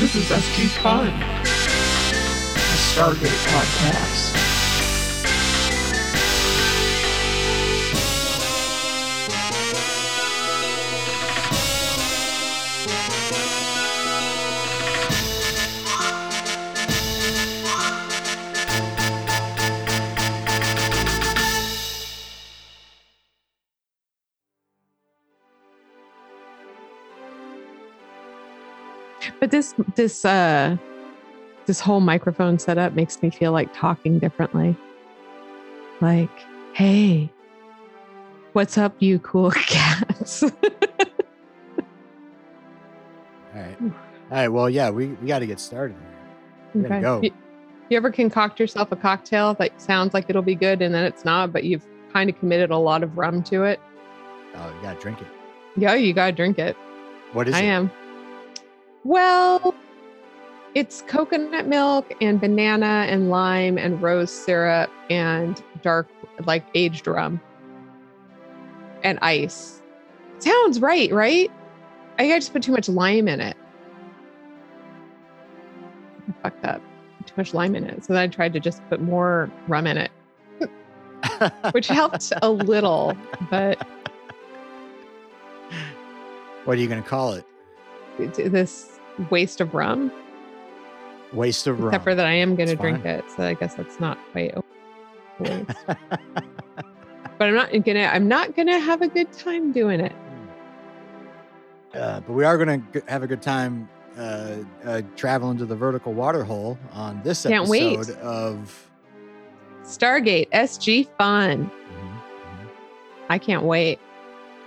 This is SG Fun, a Stargate podcast. This this uh this whole microphone setup makes me feel like talking differently. Like, hey, what's up, you cool cats? All right. All right. Well, yeah, we, we got to get started. here. We gotta go. You, you ever concoct yourself a cocktail that sounds like it'll be good and then it's not, but you've kind of committed a lot of rum to it? Oh, you got to drink it. Yeah, you gotta drink it. What is I it? I am. Well, it's coconut milk and banana and lime and rose syrup and dark, like aged rum and ice. Sounds right, right? I think I just put too much lime in it. I fucked up. Too much lime in it. So then I tried to just put more rum in it, which helped a little, but what are you going to call it? it's uh, this waste of rum. Waste of rum. Except for that, I am going to drink fine. it, so I guess that's not quite a waste. but I'm not gonna. I'm not gonna have a good time doing it. uh, but we are going to have a good time uh, uh, traveling to the vertical water hole on this Can't wait. episode of. Stargate SG Fun. Mhm, I can't wait.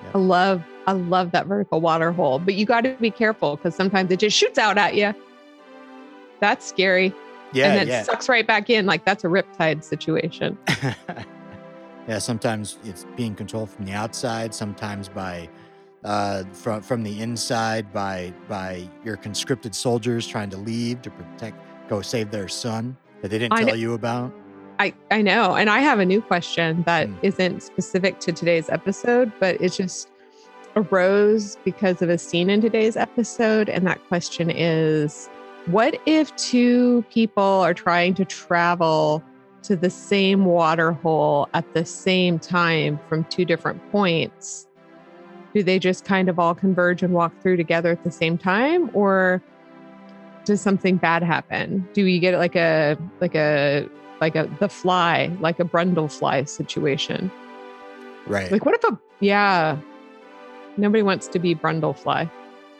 Yeah. I love. I love that vertical water hole, but you got to be careful because sometimes it just shoots out at you. That's scary. Yeah, and then yeah. sucks right back in. Like that's a riptide situation. yeah, sometimes it's being controlled from the outside, sometimes by uh, from from the inside by by your conscripted soldiers trying to leave to protect, go save their son that they didn't I tell you about. I, I know. And I have a new question that Hmm. not specific to today's episode, but it's just arose because of a scene in today's episode. And that question is what if two people are trying to travel to the same water hole at the same time from two different points? Do they just kind of all converge and walk through together at the same time? Or does something bad happen? Do we get like a like a like a the fly, like a Brundle fly situation. Right. Like what if a yeah. Nobody wants to be Brundlefly.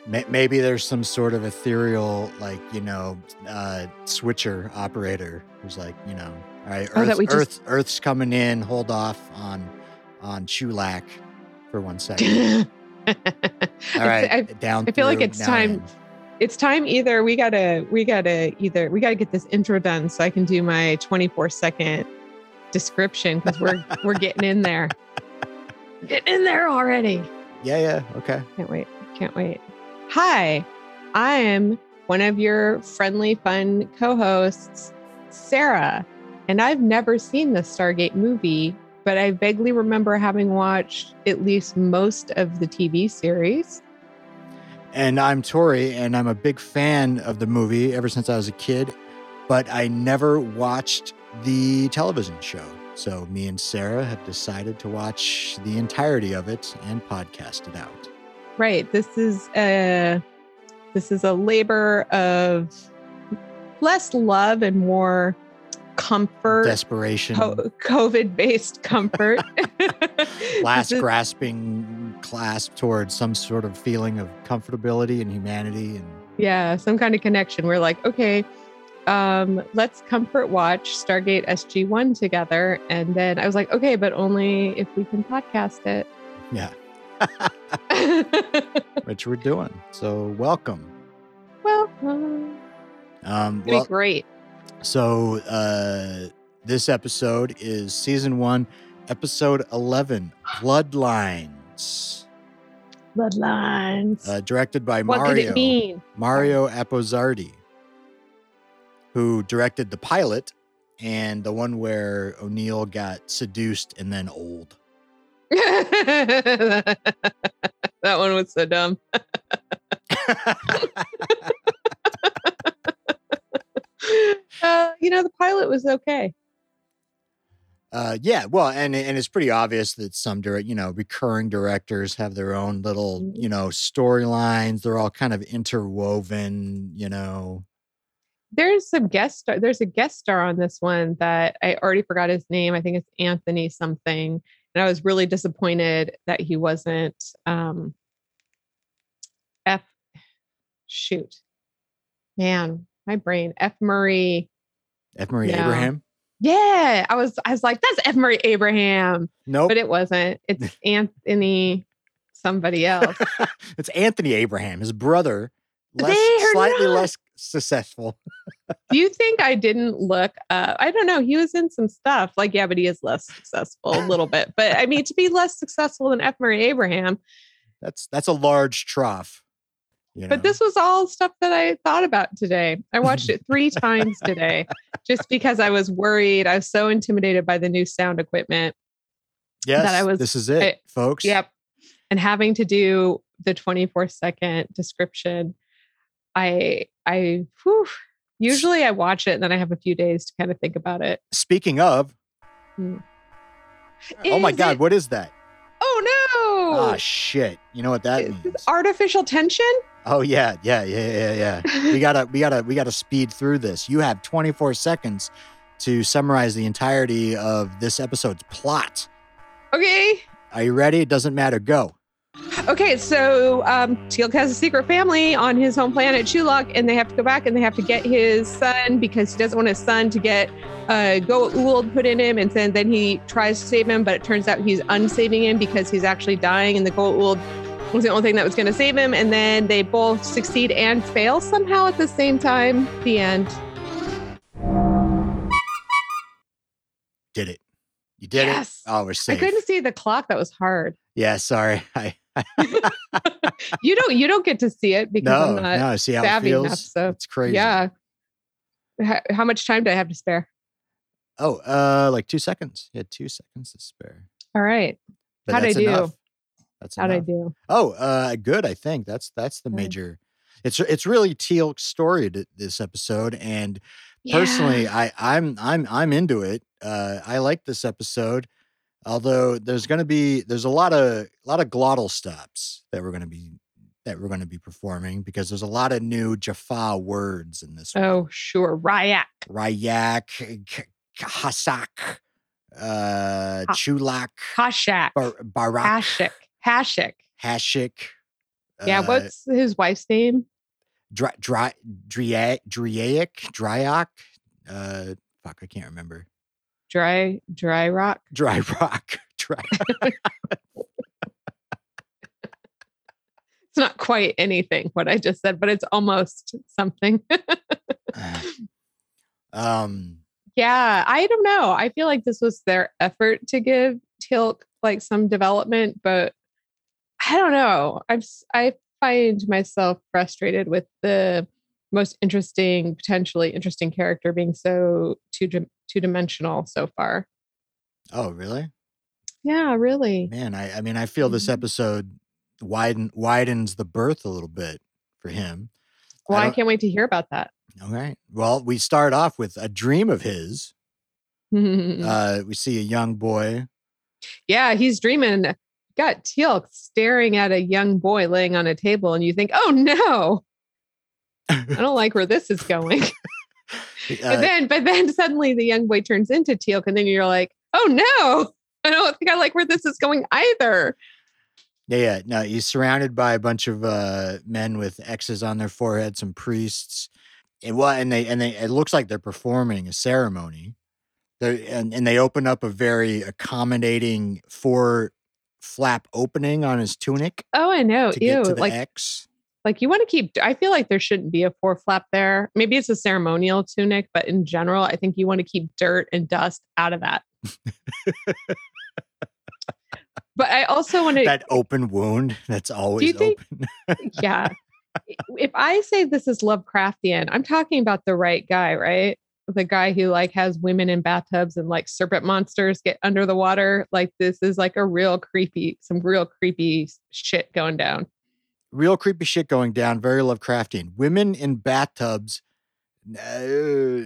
Maybe there's some sort of ethereal, like you know, uh, switcher operator who's like, you know, all right, Oh, Earth, just- Earth's coming in. Hold off on on Chulak for one second. All right, I, down. I feel like it's time- it's time either we gotta we gotta either we gotta get this intro done so I can do my 24 second description because we're we're getting in there. Getting in there already. Yeah, yeah, okay. Can't wait. Can't wait. Hi, I'm one of your friendly, fun co hosts, Sarah. And I've never seen the Stargate movie, but I vaguely remember having watched at least most of the TV series. And I'm Tori, and I'm a big fan of the movie ever since I was a kid, but I never watched the television show. So me and Sarah have decided to watch the entirety of it and podcast it out. Right. This is a this is a labor of less love and more comfort. Desperation, COVID based comfort. last is- grasping clasp towards some sort of feeling of comfortability and humanity. And yeah some kind of connection we're like okay um let's comfort watch stargate sg1 together. And then i was like okay but only if we can podcast it. Yeah, which we're doing. So welcome. well um, it'd well, be great. So uh this episode is season one, episode eleven, Bloodlines. bloodlines. Uh, directed by what could Mario. it mean? Mario Apozardi, who directed the pilot and the one where O'Neill got seduced and then old. that one was so dumb. uh, you know, the pilot was okay. Uh, yeah, well, and and it's pretty obvious that some direct, you know, recurring directors have their own little, mm-hmm. you know, storylines. They're all kind of interwoven, you know. There's some guest star. There's a guest star on this one that I already forgot his name. I think it's Anthony something, and I was really disappointed that he wasn't um, F. Shoot, man, my brain. F. Murray. F. Murray Yeah. Abraham. Yeah, I was. I was like, that's F. Murray Abraham, Nope, but it wasn't. It's Anthony somebody else. it's Anthony Abraham, his brother, less, slightly not- less successful. Do you think I didn't look up? I don't know. He was in some stuff. Like, yeah, but he is less successful a little bit. But I mean, to be less successful than F. Murray Abraham. That's that's a large trough. You know? But this was all stuff that I thought about today. I watched it three times today just because I was worried. I was so intimidated by the new sound equipment. yes, I was- this is it, I- folks. Yep. And having to do the 24 second description, I, I, whew, usually I watch it and then I have a few days to kind of think about it. Speaking of, Mm. oh my God, it- what is that? Oh no. Ah, shit. You know what that Is means? artificial tension? Oh yeah, yeah, yeah, yeah, yeah. we gotta, we gotta, we gotta speed through this. You have 24 seconds to summarize the entirety of this episode's plot. Okay. Are you ready? It doesn't matter. Go. Okay, so um, Teal'c has a secret family on his home planet, Chulak, and they have to go back and they have to get his son because he doesn't want his son to get uh, Goa'uld put in him. And then, then he tries to save him, but it turns out he's unsaving him because he's actually dying, and the Goa'uld was the only thing that was going to save him. And then they both succeed and fail somehow at the same time. The end. Did it. You did Yes. it. Oh, we're safe. I couldn't see the clock. That was hard. Yeah, sorry. I, You don't. You don't get to see it because no, I'm not. no. See how it savvy feels? enough, so, it's crazy. Yeah. How, how much time do I have to spare? Oh, uh, like two seconds. You had two seconds to spare. All right. But How'd I that's do? enough. That's How'd I do? Oh, uh, good. I think that's that's the Okay. major. It's it's really Teal'c's story to this episode, and personally, I I'm I'm I'm into it. Uh, I like this episode, although there's going to be there's a lot of a lot of glottal stops that we're going to be that we're going to be performing because there's a lot of new Jaffa words in this. one. Oh, sure. Ryak. Rayak, K- Hasak, uh, Ha- Chulak, Hashak. Bar- Barak, Hashik. Hashik. Hashik. Yeah. uh, What's his wife's name? Dry, dry, Dria- Draic, Dryak. Uh, fuck, I can't remember. Dry, dry rock. Dry rock. Dry. It's not quite anything what I just said, but it's almost something. um, yeah. I don't know. I feel like this was their effort to give Teal'c like some development, but I don't know. I'm, I find myself frustrated with the most interesting, potentially interesting character being so two two dimensional so far. oh, really? Yeah, really. Man, I, I mean, I feel this Mhm. episode widen widens the berth a little bit for him. Well, I, don't- can't wait to hear about that. All right. Well, we start off with a dream of his. Uh, we see a young boy. yeah, he's dreaming. Got Teal'c staring at a young boy laying on a table, and you think, "Oh no, I don't like where this is going." But then, but then suddenly the young boy turns into Teal'c, and then you're like, "Oh no, I don't think I like where this is going either." Yeah, yeah. No, he's surrounded by a bunch of uh, men with X's on their forehead, some priests. And well, and they and they it looks like they're performing a ceremony. They're, and, and they open up a very accommodating four flap opening on his tunic Oh, I know. to Ew, get to the like X. like you want to keep. I feel like there shouldn't be a four flap there. Maybe it's a ceremonial tunic, but in general, I think you want to keep dirt and dust out of that. but I also want to That open wound that's always think- open. yeah. If I say this is Lovecraftian, I'm talking about the right guy, right? The guy who like has women in bathtubs and like serpent monsters get under the water. Like this is like a real creepy, some real creepy shit going down. Real creepy shit going down. Very Lovecraftian. Women in bathtubs No,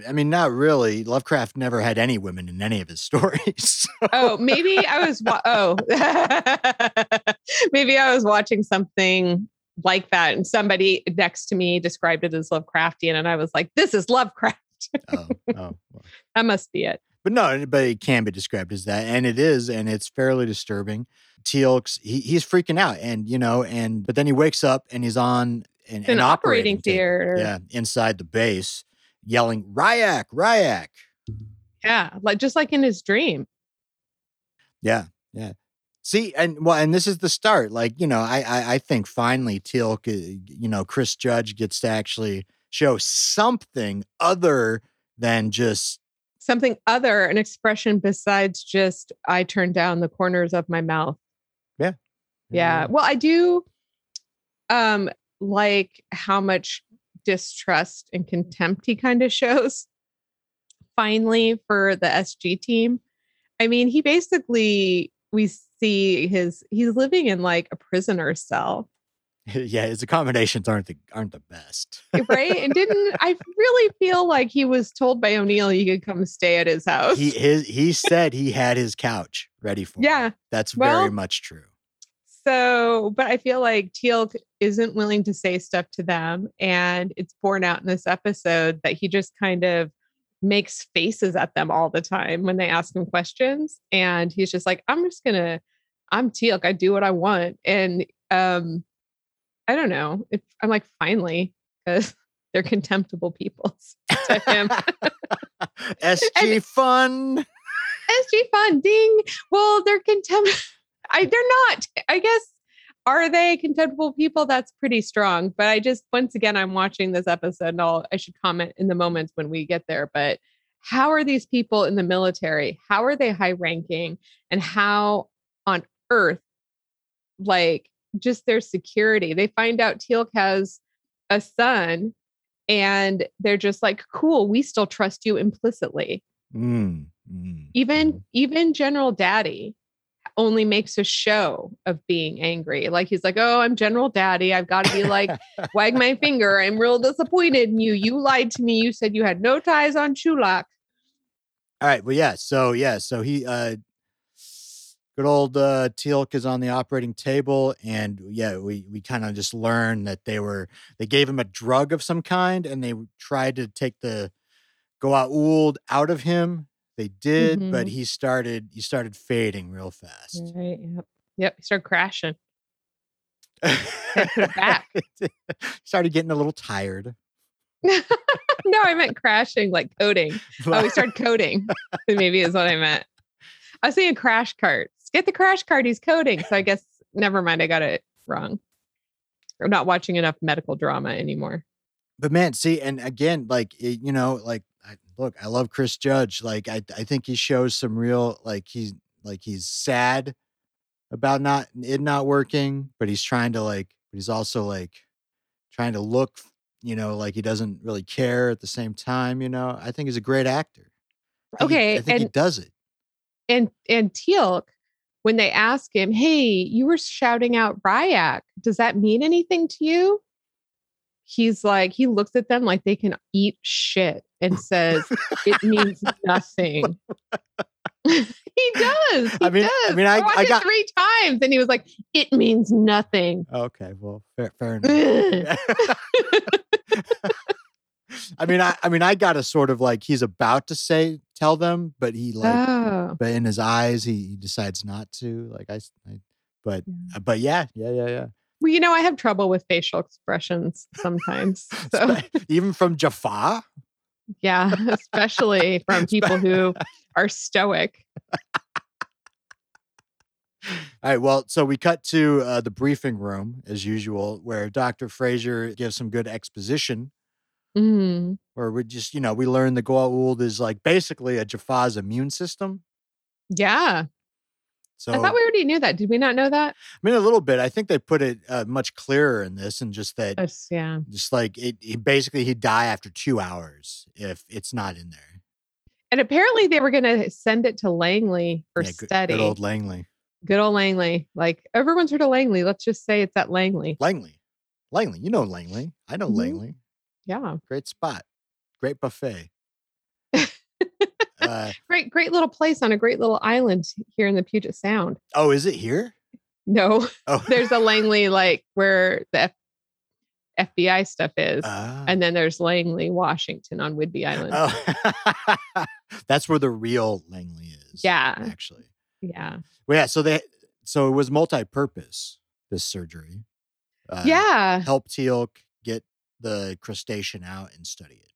uh, I mean, not really. Lovecraft never had any women in any of his stories. Oh, maybe I was. Wa- oh, maybe I was watching something like that, and somebody next to me described it as Lovecraftian, and I was like, "This is Lovecraft." oh, oh, well. that must be it. But no, but it can be described as that, and it is, and it's fairly disturbing. Teal'c's he, he's freaking out, and you know, and but then he wakes up and he's on an, An, an operating, table. theater. yeah, inside the base, yelling "Ryak, Ryak!" yeah, like just like in his dream. Yeah, yeah. See, and well, and this is the start. Like, you know, I I, I think finally Teal'c, uh, you know, Chris Judge gets to actually show something other than just Something other, an expression besides just I turn down the corners of my mouth. Yeah. Yeah. Well, I do um like how much distrust and contempt he kind of shows finally for the SG team. I mean, he basically we see his he's living in like a prisoner cell, yeah. His accommodations aren't the aren't the best. right? and didn't I really feel like he was told by O'Neill he could come stay at his house? he his he said he had his couch ready for him. yeah. That's Well- very much true. So, but I feel like Teal isn't willing to say stuff to them. And it's borne out in this episode that he just kind of makes faces at them all the time when they ask him questions. And he's just like, I'm just gonna, I'm Teal'c. I do what I want. And um, I don't know. I'm like, finally, because they're contemptible people to him. SG fun. SG fun ding. Well, they're contempt. I they're not. I guess are they contemptible people? That's pretty strong. But I just once again I'm watching this episode and I'll I should comment in the moments when we get there. But how are these people in the military? How are they high ranking? And how on earth, like just their security? They find out Teal'c has a son and they're just like, cool, we still trust you implicitly Mm, mm, even mm. even general daddy only makes a show of being angry like he's like oh i'm general daddy i've got to be like wag my finger i'm real disappointed in you you lied to me you said you had no ties on chulak All right. Well, yeah. So yeah. So he, uh, good old uh, Teal'c is on the operating table, and yeah, we we kind of just learned that they were they gave him a drug of some kind, and they tried to take the Goa'uld out of him. They did, but Mhm. he started he started fading real fast. right yep yep he started crashing back. started getting a little tired. no i meant crashing like coding oh we started coding maybe is what i meant i was saying crash carts get the crash card. he's coding so i guess never mind i got it wrong i'm not watching enough medical drama anymore but man, see, and again, like it, you know, like I, look, I love Chris Judge. Like I, I think he shows some real, like he's like he's sad about not it not working, but he's trying to like, he's also like trying to look, you know, like he doesn't really care at the same time. You know, I think he's a great actor. I he- Okay, I think he does it. and and Teal'c, when they ask him, "Hey, you were shouting out Ryak. Does that mean anything to you?" He's like, he looks at them like they can eat shit and says, "It means nothing." he does. He I mean- I mean, I- watched I it got- three times, and he was like, "It means nothing." Okay, well, fair, fair enough. I mean, I, I mean, I got a sort of like he's about to say tell them, but he like, oh, but in his eyes, he, he decides not to. Like I, but Yeah. uh, but yeah, yeah, yeah, yeah. well, you know, I have trouble with facial expressions sometimes. So Even from Jaffa. yeah, especially from people who are stoic. All right. Well, so we cut to uh, the briefing room as usual, where Doctor Fraiser gives some good exposition. Mm. Where we just, you know, we learn the Goa'uld is like basically a Jaffa's immune system. Yeah. So I thought we already knew that. Did we not know that? I mean, a little bit. I think they put it uh, much clearer in this, and just that, That's, yeah. just like it, he basically he'd die after two hours if it's not in there. And apparently they were going to send it to Langley for Yeah, good, study. good old Langley. Good old Langley. Like everyone's heard of Langley. Let's just say it's at Langley. Langley, Langley. You know Langley. I know Mhm. Langley. Yeah. Great spot. great buffet. uh, Great, great little place on a great little island here in the Puget Sound. oh, is it here? No, Oh, there's a Langley like where the F- FBI stuff is, Ah. and then there's Langley, Washington on Whidbey Island. oh. that's where the real Langley is. Yeah. actually. Yeah, Well, yeah. So they, so it was multi-purpose. This surgery. Uh, yeah. Help Teal'c get the crustacean out and study it.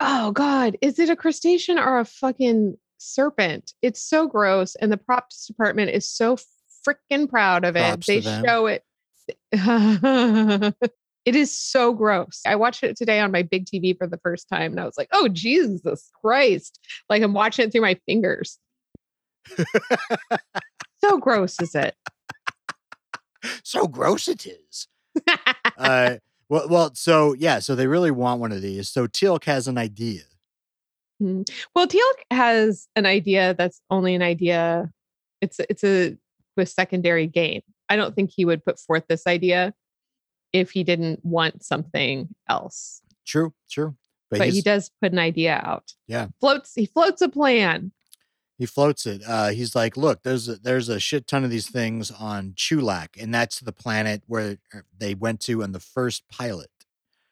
Oh God, is it a crustacean or a fucking serpent? It's so gross, and the props department is so freaking proud of it. Props they show it. it is so gross. I watched it today on my big TV for the first time, and I was like, "Oh Jesus Christ!" Like I'm watching it through my fingers. so gross is it? so gross it is. uh, well, well, so yeah, so they really want one of these. So Teal'c has an idea. Hmm, well, Teal'c has an idea that's only an idea. It's it's a with secondary gain. I don't think he would put forth this idea if he didn't want something else. True, true. But, But, he does put an idea out. Yeah. floats. He floats a plan. He floats it. Uh, he's like, look, there's a, there's a shit ton of these things on Chulak, and that's the planet where uh, they went to in the first pilot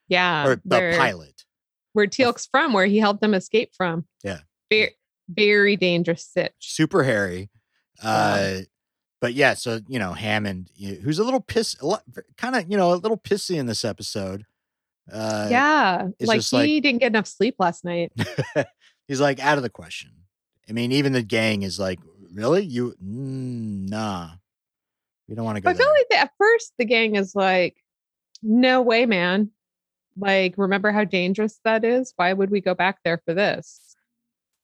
Yeah, or the where, pilot. where Teal'c's from, where he helped them escape from. Yeah. very very dangerous sitch. Super hairy. Uh, but yeah, so you know Hammond, who's a little piss, kind of you know a little pissy in this episode. Uh, yeah, like he like- didn't get enough sleep last night. he's like out of the question. I mean, even the gang is like, really? You mm, nah, we don't want to go. I feel there." like the, at first the gang is like, no way, man. Like, remember how dangerous that is? Why would we go back there for this?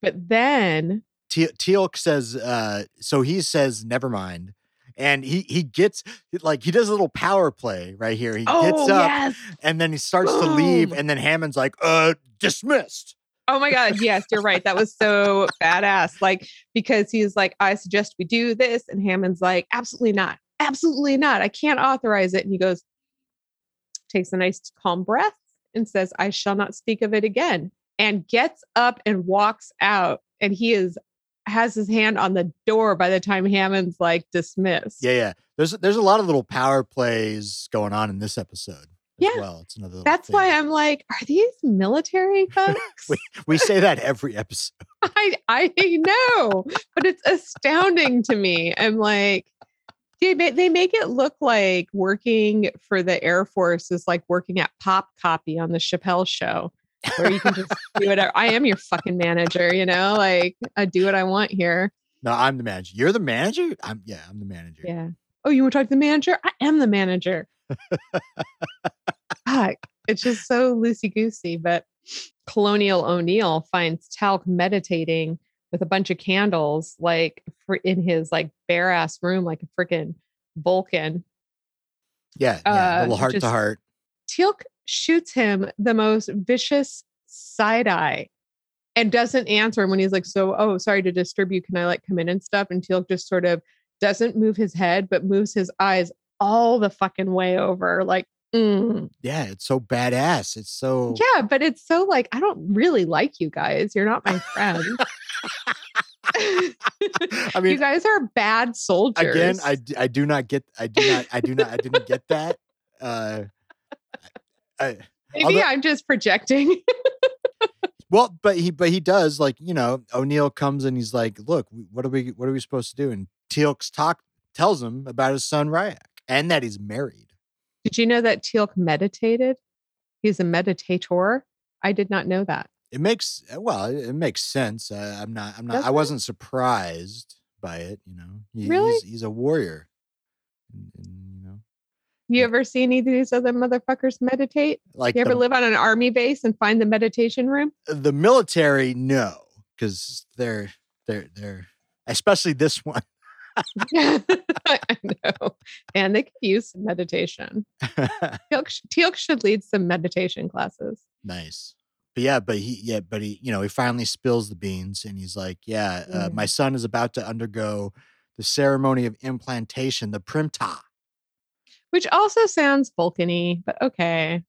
But then, Te- Teal'c says, uh, so he says, never mind. And he he gets like he does a little power play right here. He oh gets up yes, and then he starts to leave, and then Hammond's like, uh, dismissed. Oh my god, yes, you're right. That was so badass. Like because he's like, I suggest we do this, and Hammond's like, absolutely not, absolutely not. I can't authorize it. And he goes, takes a nice calm breath and says, I shall not speak of it again, and gets up and walks out. And he is has his hand on the door by the time Hammond's like dismissed. Yeah, yeah. There's there's a lot of little power plays going on in this episode. Yeah. well, it's another. That's why. I'm like, are these military folks? we say that every episode. I I know, but it's astounding to me. I'm like, they ma- they make it look like working for the Air Force is like working at Pop Copy on the Chappelle Show, where you can just do whatever. I am your fucking manager, you know, like I do what I want here. No, I'm the manager. You're the manager. I'm yeah. I'm the manager. Yeah. Oh, you want to talk to the manager? I am the manager. God, it's just so loosey goosey. But Colonial O'Neill finds Teal'c meditating with a bunch of candles, like for in his like bare ass room, like a freaking Vulcan. Yeah, yeah. Uh, little heart to heart. Teal'c shoots him the most vicious side eye and doesn't answer him when he's like, So, oh, sorry to disturb you. Can I like come in and stuff? And Teal'c just sort of doesn't move his head, but moves his eyes all the fucking way over. Like, mm. Yeah, it's so badass. It's so yeah, but it's so like, I don't really like you guys. You're not my friend. I mean, you guys are bad soldiers. again, I, I do not get I do not I do not I didn't get that. Uh, I, maybe although- I'm just projecting. well, but he but he does like you know O'Neill comes and he's like, look, what are we what are we supposed to do? And Teal'c's talk tells him about his son Ryak and that he's married. Did you know that Teal'c meditated? He's a meditator. I did not know that. It makes uh, well, it, makes sense. Uh, I'm not I'm not I wasn't surprised by it. You know, He- Really? he's, he's a warrior. And- and, you know, You ever see any of these other motherfuckers meditate? like You ever the, live on an army base and find the meditation room? the military, no, because they're they're they're especially this one. I know. And they could use some meditation. Teal'c, Teal'c should lead some meditation classes. Nice. But yeah, but he yeah, but he you know he finally spills the beans and he's like, yeah, uh, Mm. my son is about to undergo the ceremony of implantation, the prim'ta. Which also sounds Vulcan-y, but okay.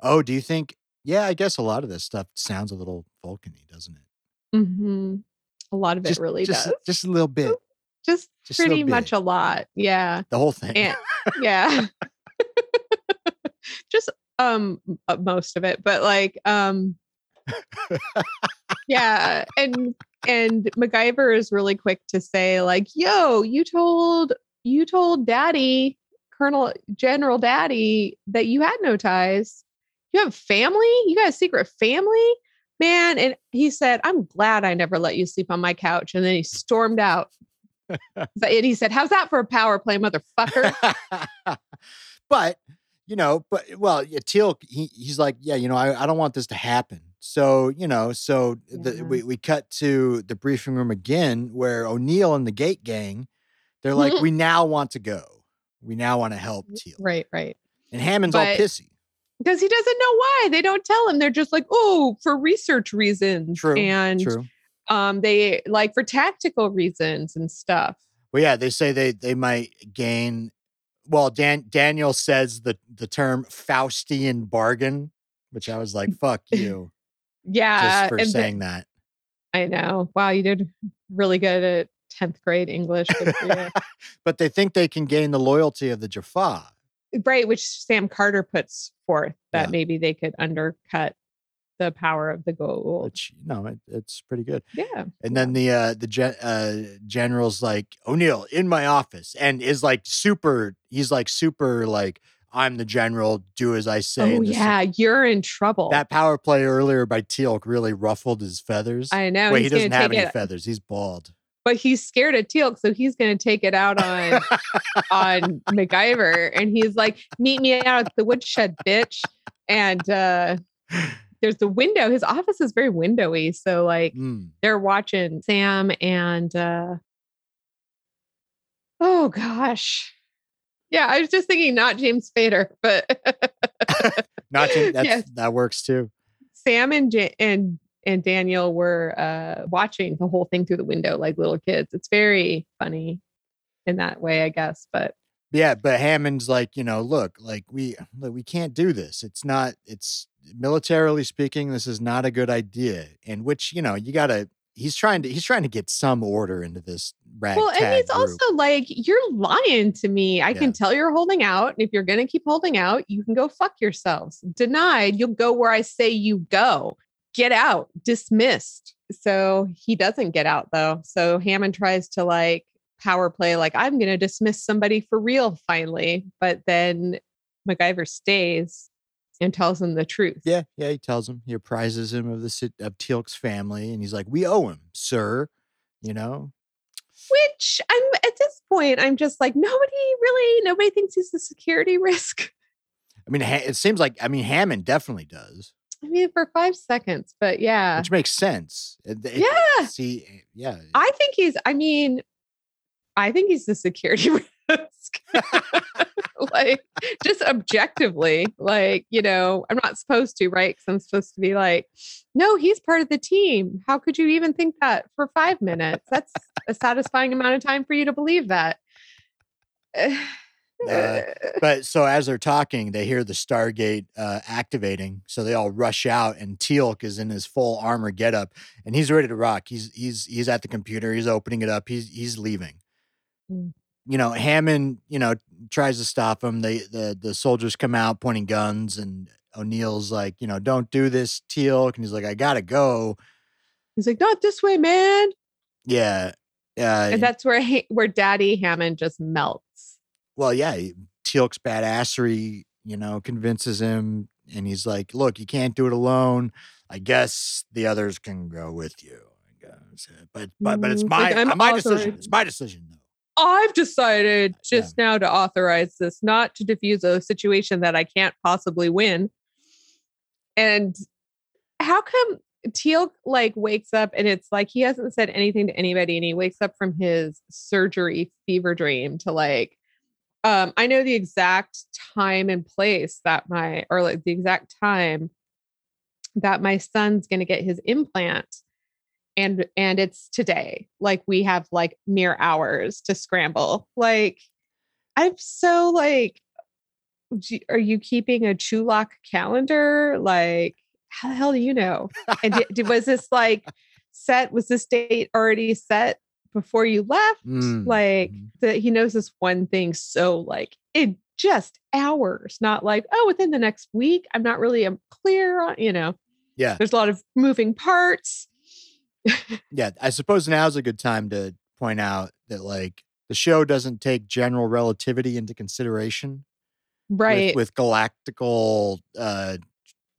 Oh, do you think Yeah, I guess a lot of this stuff sounds a little Vulcan-y, doesn't it? Mm-hmm. A lot of it really just, does. just a little bit. Just, just pretty much a lot. Yeah. The whole thing. And yeah. just um uh, most of it, but like um yeah, and and MacGyver is really quick to say like, "Yo, you told you told Daddy, Colonel General Daddy, that you had no ties. You have family. You got a secret family, man." And he said, "I'm glad I never let you sleep on my couch." And then he stormed out. And he said, "How's that for a power play, motherfucker?" but you know, but well, yeah, Teal, he, he's like, yeah, you know, I, I don't want this to happen. So you know, so the, we we cut to the briefing room again, where O'Neill and the Gate Gang, they're like, we now want to go. We now want to help Teal, right, right. and Hammond's all pissy. Because he doesn't know why. They don't tell him. They're just like, "Oh, for research reasons." True, and True. Um they like for tactical reasons and stuff Well, yeah, they say they they might gain. Well, Dan Daniel says the the term Faustian bargain, which I was like, fuck you, yeah just for and the- saying that. i know wow you did really good at 10th grade english Good for you. but they think they can gain the loyalty of the Jaffa. right which sam carter puts forth that Yeah. maybe they could undercut the power of the Goa'uld which you know it, it's pretty good. yeah And then the uh the gen, uh general's like O'Neill in my office and is like super. He's like super like I'm the general. Do as I say. oh yeah you're in trouble That power play earlier by Teal'c really ruffled his feathers. i know Wait, he doesn't have any it feathers. He's bald. but he's scared of teal'c so he's gonna take it out on on MacGyver and he's like, meet me out at the woodshed, bitch. And uh there's the window. His office is very windowy. So like Mm. they're watching Sam and uh oh gosh. Yeah, I was just thinking not James Spader, but Not to, that's, Yes. that works too. Sam and and and Daniel were uh watching the whole thing through the window like little kids. It's very funny in that way, I guess. But Yeah, but Hammond's like, you know, look, like we look, we can't do this. It's not. It's militarily speaking, this is not a good idea. And which you know, you gotta. He's trying to. He's trying to get some order into this ragtag Well, and he's group. also like, you're lying to me. I Yeah. can tell you're holding out. And if you're going to keep holding out, you can go fuck yourselves. Denied, you'll go where I say you go. Get out, dismissed. So he doesn't get out though. So Hammond tries to like power play, like, I'm going to dismiss somebody for real finally. But then MacGyver stays and tells him the truth. Yeah, yeah. He tells him. He apprises him of the of Teal'c's family, and he's like, "We owe him, sir." You know. Which I'm at this point, I'm just like, nobody really, nobody thinks he's a security risk. I mean, it seems like. I mean, Hammond definitely does, I mean, for five seconds, but yeah. which makes sense. It- it- Yeah. See, eh, yeah. I think he's, I mean, I think he's the security risk. like, just objectively, like, you know, I'm not supposed to, right? Because I'm supposed to be like, no, he's part of the team. How could you even think that for five minutes? That's a satisfying amount of time for you to believe that. Uh, But so as they're talking, they hear the Stargate uh, activating. So they all rush out, and Teal'c is in his full armor getup, and he's ready to rock. He's he's he's at the computer. He's opening it up. He's he's leaving. Mm. You know, Hammond, you know, tries to stop him. They the the soldiers come out pointing guns, and O'Neill's like, you know, don't do this, Teal. and he's like, I gotta go. he's like, not this way, man. Yeah, yeah. And that's where where Daddy Hammond just melts. well, yeah, Teal's badassery, you know, convinces him, and he's like, "Look, you can't do it alone. I guess the others can go with you. I guess. uh, But but but it's Mm, my like, uh, my decision. It's my decision, though. I've decided Yeah. just now to authorize this, not to diffuse a situation that I can't possibly win. And how come Teal like wakes up and it's like he hasn't said anything to anybody and he wakes up from his surgery fever dream to like um I know the exact time and place that my or like the exact time that my son's going to get his implant and and it's today like we have like mere hours to scramble like i'm so like are you keeping a chulak calendar like how the hell do you know? And did, did- was this like set? Was this date already set before you left? Mm, Like mhm. that he knows this one thing so like in just hours, not like, oh, within the next week. I'm not really um, clear on, you know, Yeah. there's a lot of moving parts. Yeah. I suppose now's a good time to point out that like the show doesn't take general relativity into consideration. with- Right. with, galactical uh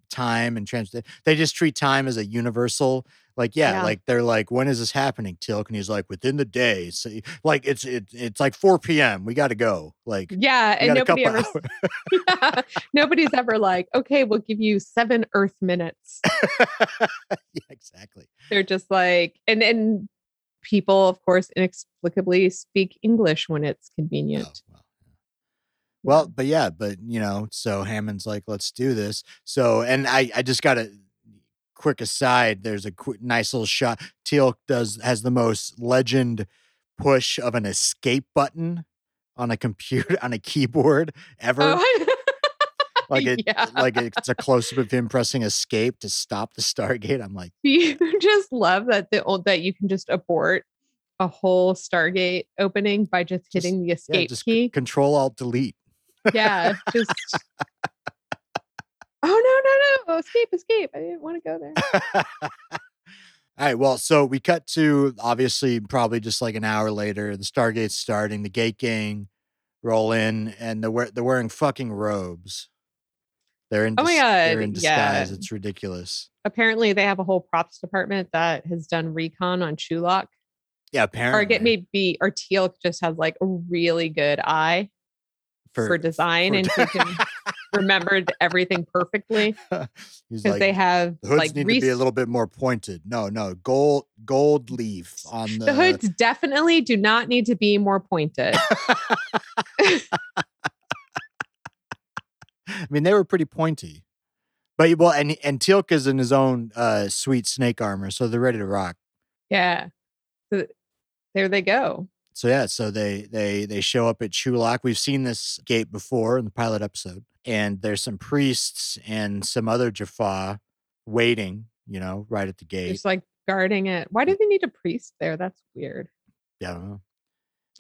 time and trans they just treat time as a universal like yeah, Yeah. like they're like when is this happening Teal'c and he's like within the day so like it's it, it's like 4 p.m we gotta go like yeah. And nobody ever, hours. nobody's ever like, okay, we'll give you seven Earth minutes. yeah exactly They're just like, and and people, of course, inexplicably speak English when it's Oh, convenient. well, yeah. well but yeah but you know so hammond's like let's do this so and i i just got a quick aside there's a qu- nice little shot teal does has the most legend push of an escape button on a computer on a keyboard ever Oh, like it yeah. like it's a close-up of him pressing escape to stop the stargate i'm like Do you just love that the old that you can just abort a whole Stargate opening by just Just- hitting the yeah escape just c- key? control alt delete Yeah, just. Oh no no no! Oh, escape escape! I didn't want to go there. All right. Well, so we cut to obviously probably just like an hour later. The Stargate's starting. The Gate Gang roll in, and they're they're wearing fucking robes. They're in. Oh my dis- They're God, in yeah. disguise. It's ridiculous. Apparently, they have a whole props department that has done recon on Chulak. Yeah. Apparently or get maybe or Teal just has like a really good eye for, design for- and he can remembered everything perfectly because like, they have the hoods like need to be a little bit more pointed. No, no, gold, gold leaf on the. the hoods definitely do not need to be more pointed. I mean, they were pretty pointy, but well, and and Teal'c is in his own uh, sweet snake armor, so they're ready to rock. yeah. So there they go. So yeah, so they they they show up at Chulak. We've seen this gate before in the pilot episode, and there's some priests and some other Jaffa waiting, you know, right at the gate. Just like guarding it. Why do they need a priest there? That's weird. Yeah, I don't know.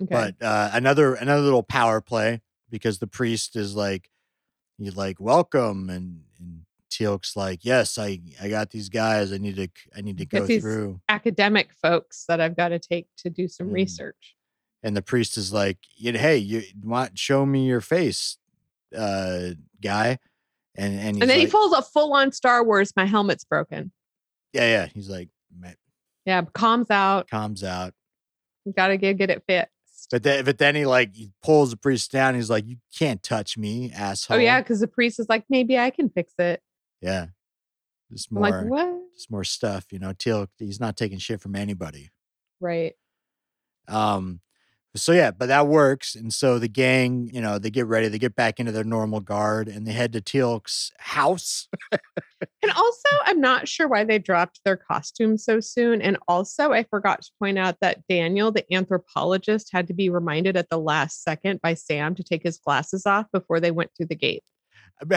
Okay. But uh, another another little power play because the priest is like, you like, welcome, and and Teal'c's like, yes, I I got these guys. I need to I need to go these- through. Academic folks that I've got to take to do some Mm. research. And the priest is like, hey, you want show me your face, uh, guy. And and, he's And then he pulls a full on Star Wars, my helmet's broken. yeah, yeah. He's like, "Ma- Yeah, calms out. calms out. You Gotta get get it fixed. But then, but then he like he pulls the priest down. He's like, "You can't touch me, asshole." Oh asshole." yeah, because the priest is like, maybe I can fix it. yeah. Just I'm more, like, what? just more stuff. You know, Teal. He's not taking shit from anybody. Right. Um, so yeah, but that works. And so the gang, you know, they get ready. They get back into their normal guard, and they head to Teal'c's house. And also, I'm not sure why they dropped their costumes so soon. And also, I forgot to point out that Daniel, the anthropologist, had to be reminded at the last second by Sam to take his glasses off before they went through the gate.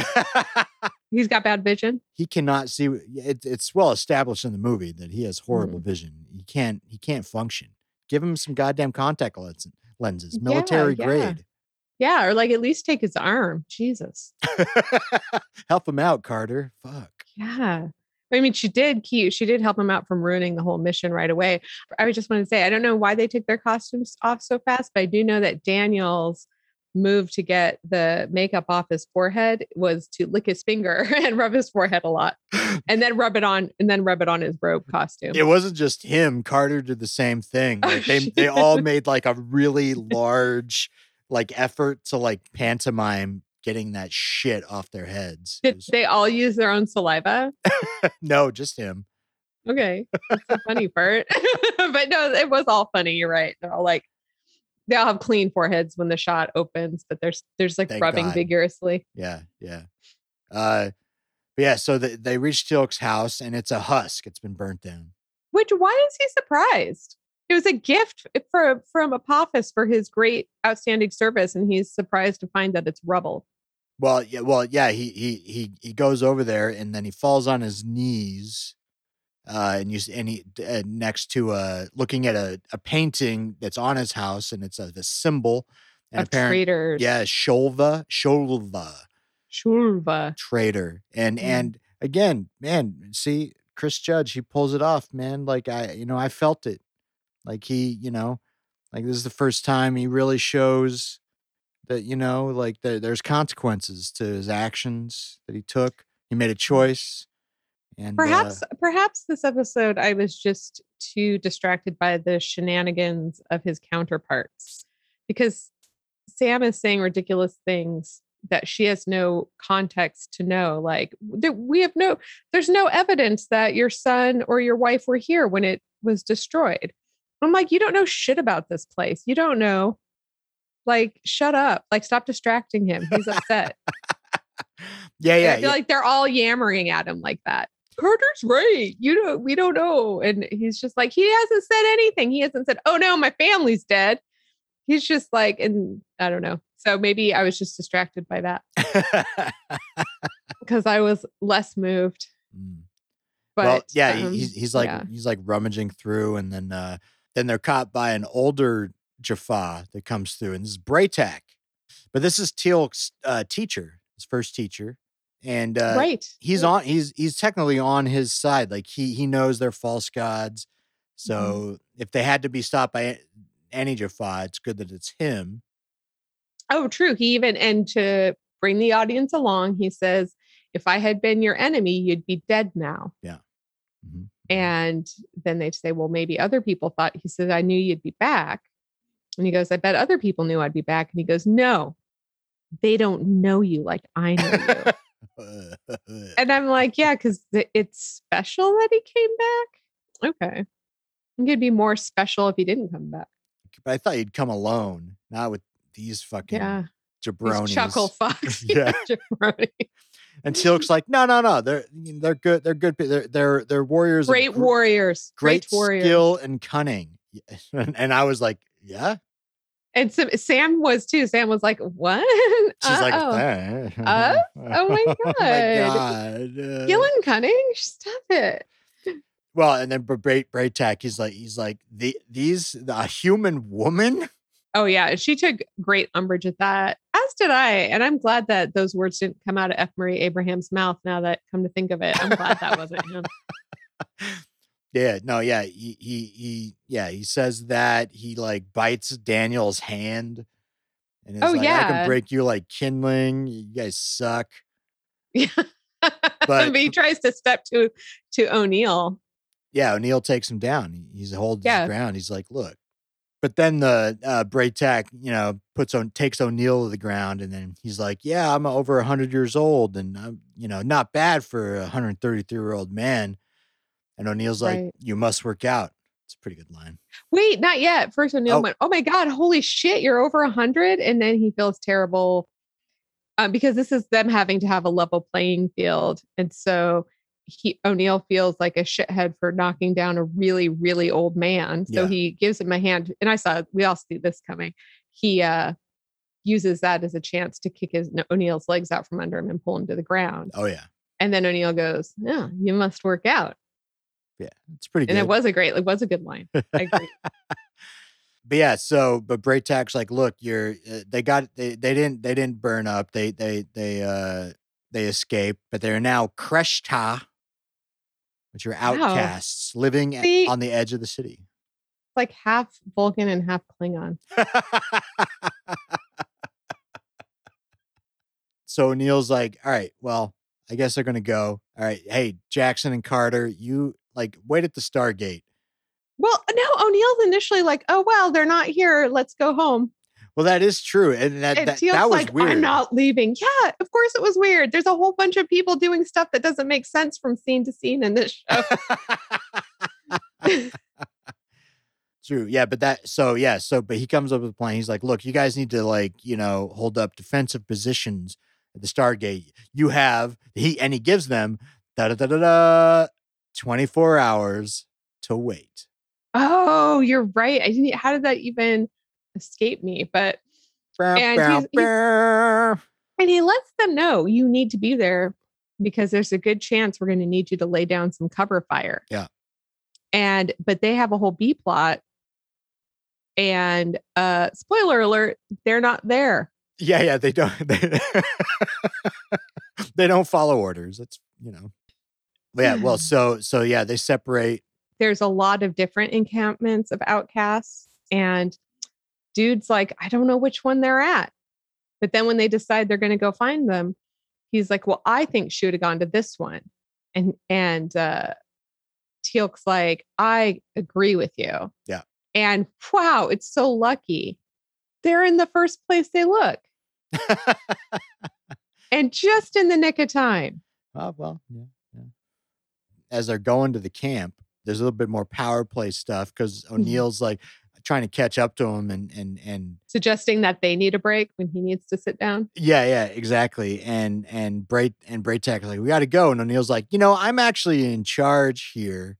He's got bad vision. he cannot see. It, it's well established in the movie that he has horrible Mm-hmm. vision. He can't. He can't function. Give him some goddamn contact lens, lenses, military yeah. grade. Yeah, or like at least take his arm. Jesus. Help him out, Carter. Fuck. Yeah. I mean, she did keep, she did help him out from ruining the whole mission right away. I just want to say, I don't know why they took their costumes off so fast, but I do know that Daniel's move to get the makeup off his forehead was to lick his finger and rub his forehead a lot and then rub it on and then rub it on his robe costume. It wasn't just him. Carter did the same thing. Oh, Like they they all made like a really large like effort to like pantomime getting that shit off their heads. Did was- they all use their own saliva? no, just him. Okay. That's the funny part. but no, it was all funny. You're right. They're all like, they all have clean foreheads when the shot opens, but there's there's like Thank rubbing God. vigorously. Yeah, yeah. Uh but yeah, so they, they reach Teal'c's house and it's a husk. It's been burnt down. Which why is he surprised? It was a gift for from Apophis for his great outstanding service, and he's surprised to find that it's rubble. Well, yeah, well, yeah. He he he he goes over there and then he falls on his knees, uh, and you and he uh, next to a looking at a, a painting that's on his house and it's a the symbol and of apparent traitors. yeah Shol'va Shol'va Shol'va. traitor and Mm. and again man see Chris Judge he pulls it off man like I you know I felt it like he you know like this is the first time he really shows that you know like there there's consequences to his actions that he took he made a choice and uh, Perhaps, perhaps this episode I was just too distracted by the shenanigans of his counterparts because Sam is saying ridiculous things that she has no context to know. Like we have no, there's no evidence that your son or your wife were here when it was destroyed. I'm like, you don't know shit about this place. You don't know. Like, shut up. Like, stop distracting him. He's upset. yeah And yeah, I feel yeah. like they're all yammering at him like that. Carter's right. You don't we don't know. And he's just like, he hasn't said anything. He hasn't said, oh no, my family's dead. He's just like, and I don't know. So maybe I was just distracted by that because I was less moved. Mm. But well, yeah, um, he's he's like yeah. he's like rummaging through, and then uh then they're caught by an older Jaffa that comes through, and this is Bra'tac, but this is Teal'c's uh, teacher, his first teacher, and uh, right. he's on he's he's technically on his side, like he he knows they're false gods, so Mm-hmm. if they had to be stopped by any Jaffa, it's good that it's him. Oh, true. He even and to bring the audience along, he says, if I had been your enemy, you'd be dead now. Mhm. And then they say, well, maybe other people thought, he says, I knew you'd be back. And he goes, I bet other people knew I'd be back. And he goes, no, they don't know you like I know you. And I'm like, yeah, because it's special that he came back. Okay. I think it'd be more special if he didn't come back. but I thought he'd come alone, not with these fucking Yeah. These jabronis. chuckle fucks. Yeah. Jabroni. And Teal'c's like, no, no, no. They're they're good. They're good. They're they're they're warriors. Great gr- warriors. Great Great, warriors. skill and cunning. And I was like, yeah. And so Sam was too. Sam was like, what? She's like, Uh-oh. "Eh." Uh? Oh my oh my God. god. uh, Skill and cunning? Stop it. well, and then Bray Bra'tac, he's like, he's like, the these a human woman. Oh yeah, she took great umbrage at that, as did I. And I'm glad that those words didn't come out of F. Murray Abraham's mouth. Now that come to think of it, I'm glad that wasn't him. Yeah, no, yeah, he, he he yeah, he says that he like bites Daniel's hand and is Oh, like, I can break you like kindling. You guys suck. Yeah. But- he tries to step to to O'Neill. Yeah, O'Neill takes him down. He's holds Yeah. his ground. He's like, look. But then the uh Bra'tac, you know, puts on takes O'Neill to the ground, and then he's like, Yeah, I'm over hundred years old, and I'm, you know, not bad for a 133 year old man. And O'Neill's like, Right. You must work out. It's a pretty good line. Wait, not yet. First O'Neill Oh. went, "Oh my god, holy shit, you're over a hundred," and then he feels terrible um, because this is them having to have a level playing field, and so he O'Neill feels like a shithead for knocking down a really really old man. So Yeah. he gives him a hand, and I saw we all see this coming. He uh, uses that as a chance to kick his O'Neill's legs out from under him and pull him to the ground. Oh yeah. And then O'Neill goes, "Yeah, you must work out," Yeah. It's pretty good. and it was a great, it was a good line. I agree. but yeah, so but Bra'tac's like, look, you're uh, they got they they didn't they didn't burn up. They they they uh they escaped, but they're now Kresh'ta, which are outcasts living See- on the edge of the city. It's like half Vulcan and half Klingon. so Neil's like, all right, well, I guess they're gonna go. All right, hey, Jackson and Carter, you like wait at the Stargate. Well, no, O'Neill's initially like, oh well, they're not here. Let's go home. Well, that is true, and that And that, Teal'c's that was like, weird. I'm not leaving. Yeah, of course it was weird. There's a whole bunch of people doing stuff that doesn't make sense from scene to scene in this show. True. Yeah, but that so yeah, so but he comes up with a plan. He's like, look, you guys need to like, you know, hold up defensive positions at the Stargate. You have he and he gives them da da da da da 24 hours to wait. oh, you're right. I didn't. How did that even escape me? But And he's- he's- And he lets them know you need to be there because there's a good chance we're going to need you to lay down some cover fire. Yeah. And but they have a whole B plot. And uh spoiler alert, they're not there. Yeah, yeah, they don't they, they don't follow orders. That's you know. Yeah, well, so so yeah, they separate. There's a lot of different encampments of outcasts and dude's like, I don't know which one they're at. But then when they decide they're going to go find them, he's like, Well, I think she would have gone to this one. And and uh Teal'c's like, I agree with you. Yeah. And wow, it's so lucky. They're in the first place they look. and just in the nick of time. oh well, yeah, yeah. As they're going to the camp, there's a little bit more power play stuff because Mm-hmm. O'Neill's like trying to catch up to him and and and Suggesting that they need a break when he needs to sit down. Yeah, yeah, exactly. And and Bray and Bra'tac's like, we got to go. And O'Neill's like, you know, I'm actually in charge here.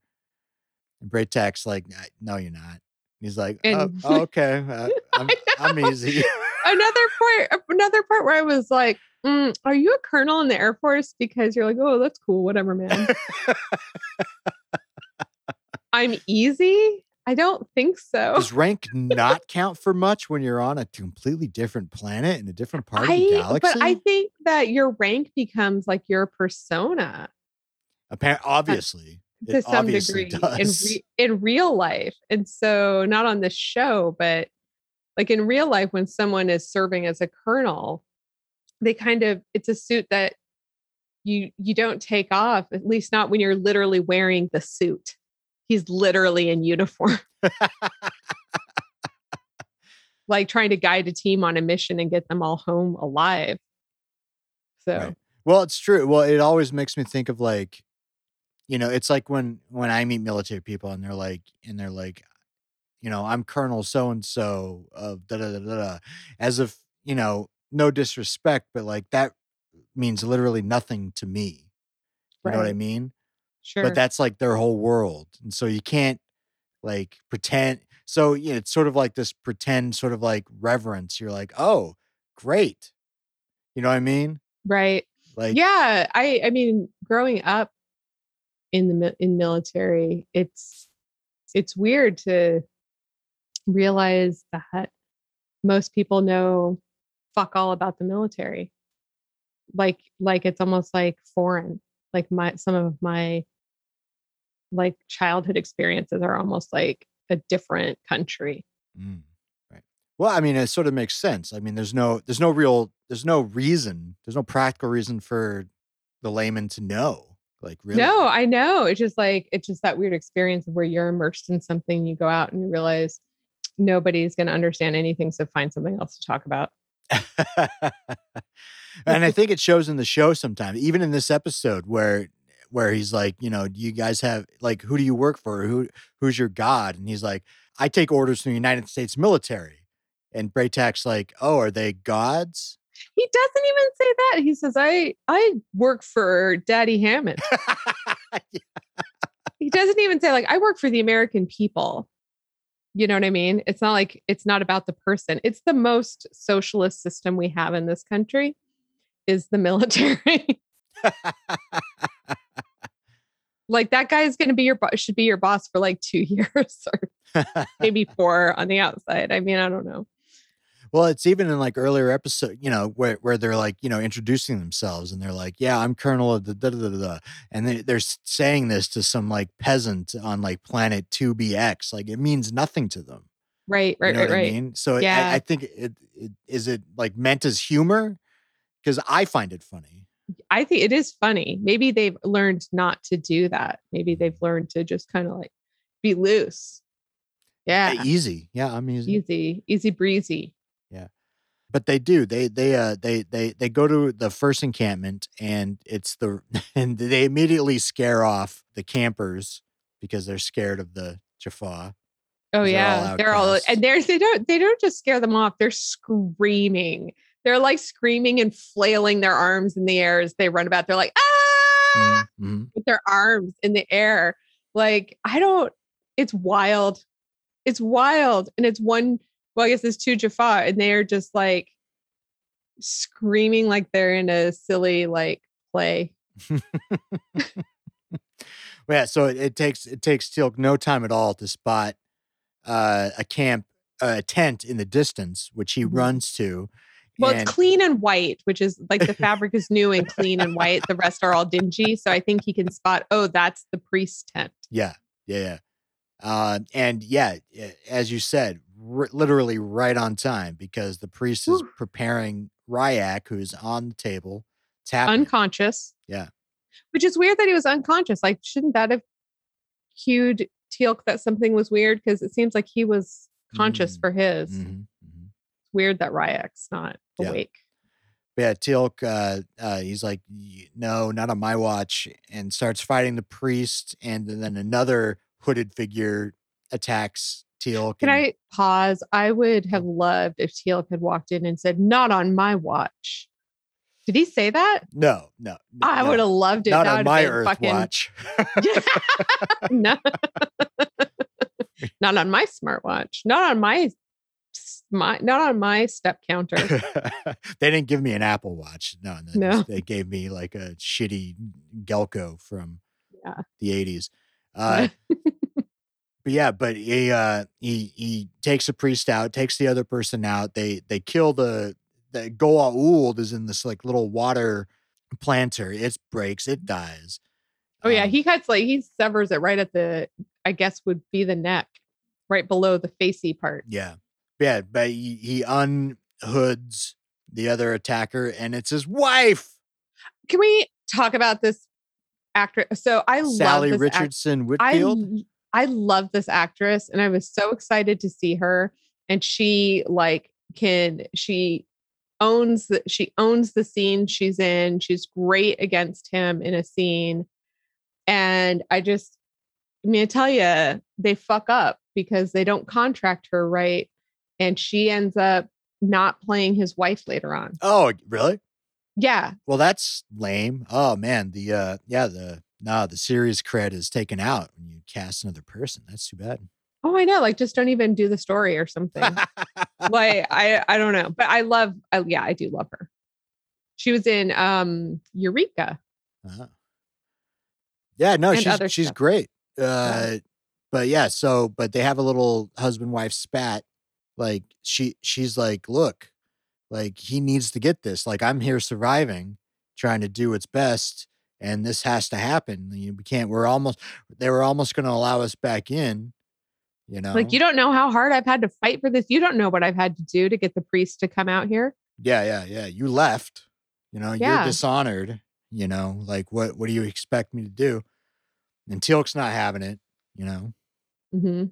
And Bra'tac's like, "Uh, no, you're not. And he's like, And- oh, okay, uh, I'm, I'm easy. another part another part where i was like mm, are you a colonel in the air force? Because you're like oh that's cool whatever man i'm easy? I don't think so. Does rank not count for much when you're on a completely different planet in a different part of the galaxy? but i think that your rank becomes like your persona. Appar- obviously, to some obviously degree in, re- in real life. And so not on the show but like in real life when someone is serving as a colonel they kind of it's a suit that you you don't take off at least not when you're literally wearing the suit he's literally in uniform like trying to guide a team on a mission and get them all home alive so Right. Well, it's true. Well, it always makes me think of like, you know, it's like when when I meet military people and they're like, and they're like, you know, I'm Colonel so and so of da da da da, da," as if you know, no disrespect, but like that means literally nothing to me. You know what I mean? sure But that's like their whole world, and so you can't like pretend. So yeah, it's sort of like this pretend, sort of like reverence. You're like, oh, great. You know what I mean? right Like, yeah i i mean growing up in the in military it's it's weird to realize that most people know fuck all about the military like like it's almost like foreign like my some of my like childhood experiences are almost like a different country Mm, right. Well, I mean, it sort of makes sense. I mean, there's no, there's no real, there's no reason, there's no practical reason for the layman to know. Like, really? No, I know. It's just like it's just that weird experience of where you're immersed in something, you go out and you realize nobody's going to understand anything, so find something else to talk about. and I think it shows in the show sometimes, even in this episode where, where he's like, you know, do you guys have like, who do you work for? Who, who's your god? And he's like, I take orders from the United States military. And Bra'tac's like, oh, are they gods? He doesn't even say that. He says, "I I work for Daddy Hammond." he doesn't even say like I work for the American people. You know what I mean? It's not like it's not about the person. It's the most socialist system we have in this country is the military. like that guy is going to be your boss should be your boss for like 2 years or maybe 4 on the outside. I mean, I don't know. Well, it's even in like earlier episode, you know, where, where they're like, you know, introducing themselves and they're like, yeah, I'm Colonel of the da da da da. da," And they, they're saying this to some like peasant on like planet 2BX. Like it means nothing to them. Right, You right, know right, right. I mean? So it- Yeah. I, I think it, it is it like meant as humor? Because I find it funny. I think it is funny. Maybe they've learned not to do that. Maybe they've learned to just kind of like be loose. Yeah. Uh, Easy. Yeah, I'm easy. Easy, easy breezy. But they do they they uh they they they go to the first encampment and it's the and they immediately scare off the campers because they're scared of the Jaffa. Oh yeah, they're all yeah. They're all and there's they don't they don't just scare them off. They're screaming. They're like screaming and flailing their arms in the air as they run about. They're like, ah Mhm. with their arms in the air. Like, I don't, it's wild. It's wild. And it's one, well, I guess it's two Jaffa, and they are just like screaming like they're in a silly like play. yeah, so it, it takes it takes Teal'c no time at all to spot uh, a camp, uh, a tent in the distance, which he Mhm. runs to. Well, and- it's clean and white, which is like the fabric is new and clean and white. The rest are all dingy. So I think he can spot, oh, that's the priest tent. Yeah, yeah, yeah. Uh, and yeah, as you said, r- literally right on time because the priest is Whew. preparing Rya'c, who's on the table, tapping. Unconscious. Yeah. Which is weird that he was unconscious. Like, shouldn't that have cued Teal'c that something was weird? Because it seems like he was conscious Mm, for his. Mhm, mhm. It's weird that Rya'c's not Yeah. awake. But yeah, Teal'c, uh, uh, he's like, no, not on my watch, and starts fighting the priest, and then another hooded figure attacks Teal'c. Can and- I pause? I would have loved if Teal'c had walked in and said, "Not on my watch." Did he say that? No, no, n- I no, would have loved it. not That on my Earth fucking- watch. no. not on my smartwatch. Not on my, my not on my step counter. they didn't give me an Apple Watch. No, they, No. just- they gave me like a shitty Gelco from Yeah. the eighties. Uh, but yeah, but he uh, he he takes the priest out, takes the other person out. They they kill the the Goa'uld is in this like little water planter. It breaks, it dies. Oh yeah, Um, he cuts like he severs it right at the I guess would be the neck, right below the facey part. Yeah. Yeah, but he, he unhoods the other attacker and it's his wife, Can we talk about this actress? So I Sally love act- Richardson I Whitfield. l- I love this actress and I was so excited to see her and she like can she owns the, she owns the scene she's in she's great against him in a scene and I just I mean I tell you they fuck up because they don't contract her right and she ends up not playing his wife later on oh, really? yeah Well, that's lame. Oh man, the uh yeah, the no, the series cred is taken out when you cast another person. That's too bad. oh I know like just don't even do the story or something like I I don't know, but I love I, yeah, I do love her. She was in um Eureka. Uh-huh. Yeah, no, And she's she's stuff. great. Uh but yeah, so but they have a little husband wife spat. Like she she's like, "Look, like he needs to get this. Like I'm here surviving, trying to do what's best, and this has to happen. You- We can't we're almost they were almost going to allow us back in, you know. Like you don't know how hard I've had to fight for this. You don't know what I've had to do to get the priest to come out here. Yeah, yeah, yeah. You left. You know, Yeah. you're dishonored. You know, like what what do you expect me to do? And Teal'c's not having it, you know. hmm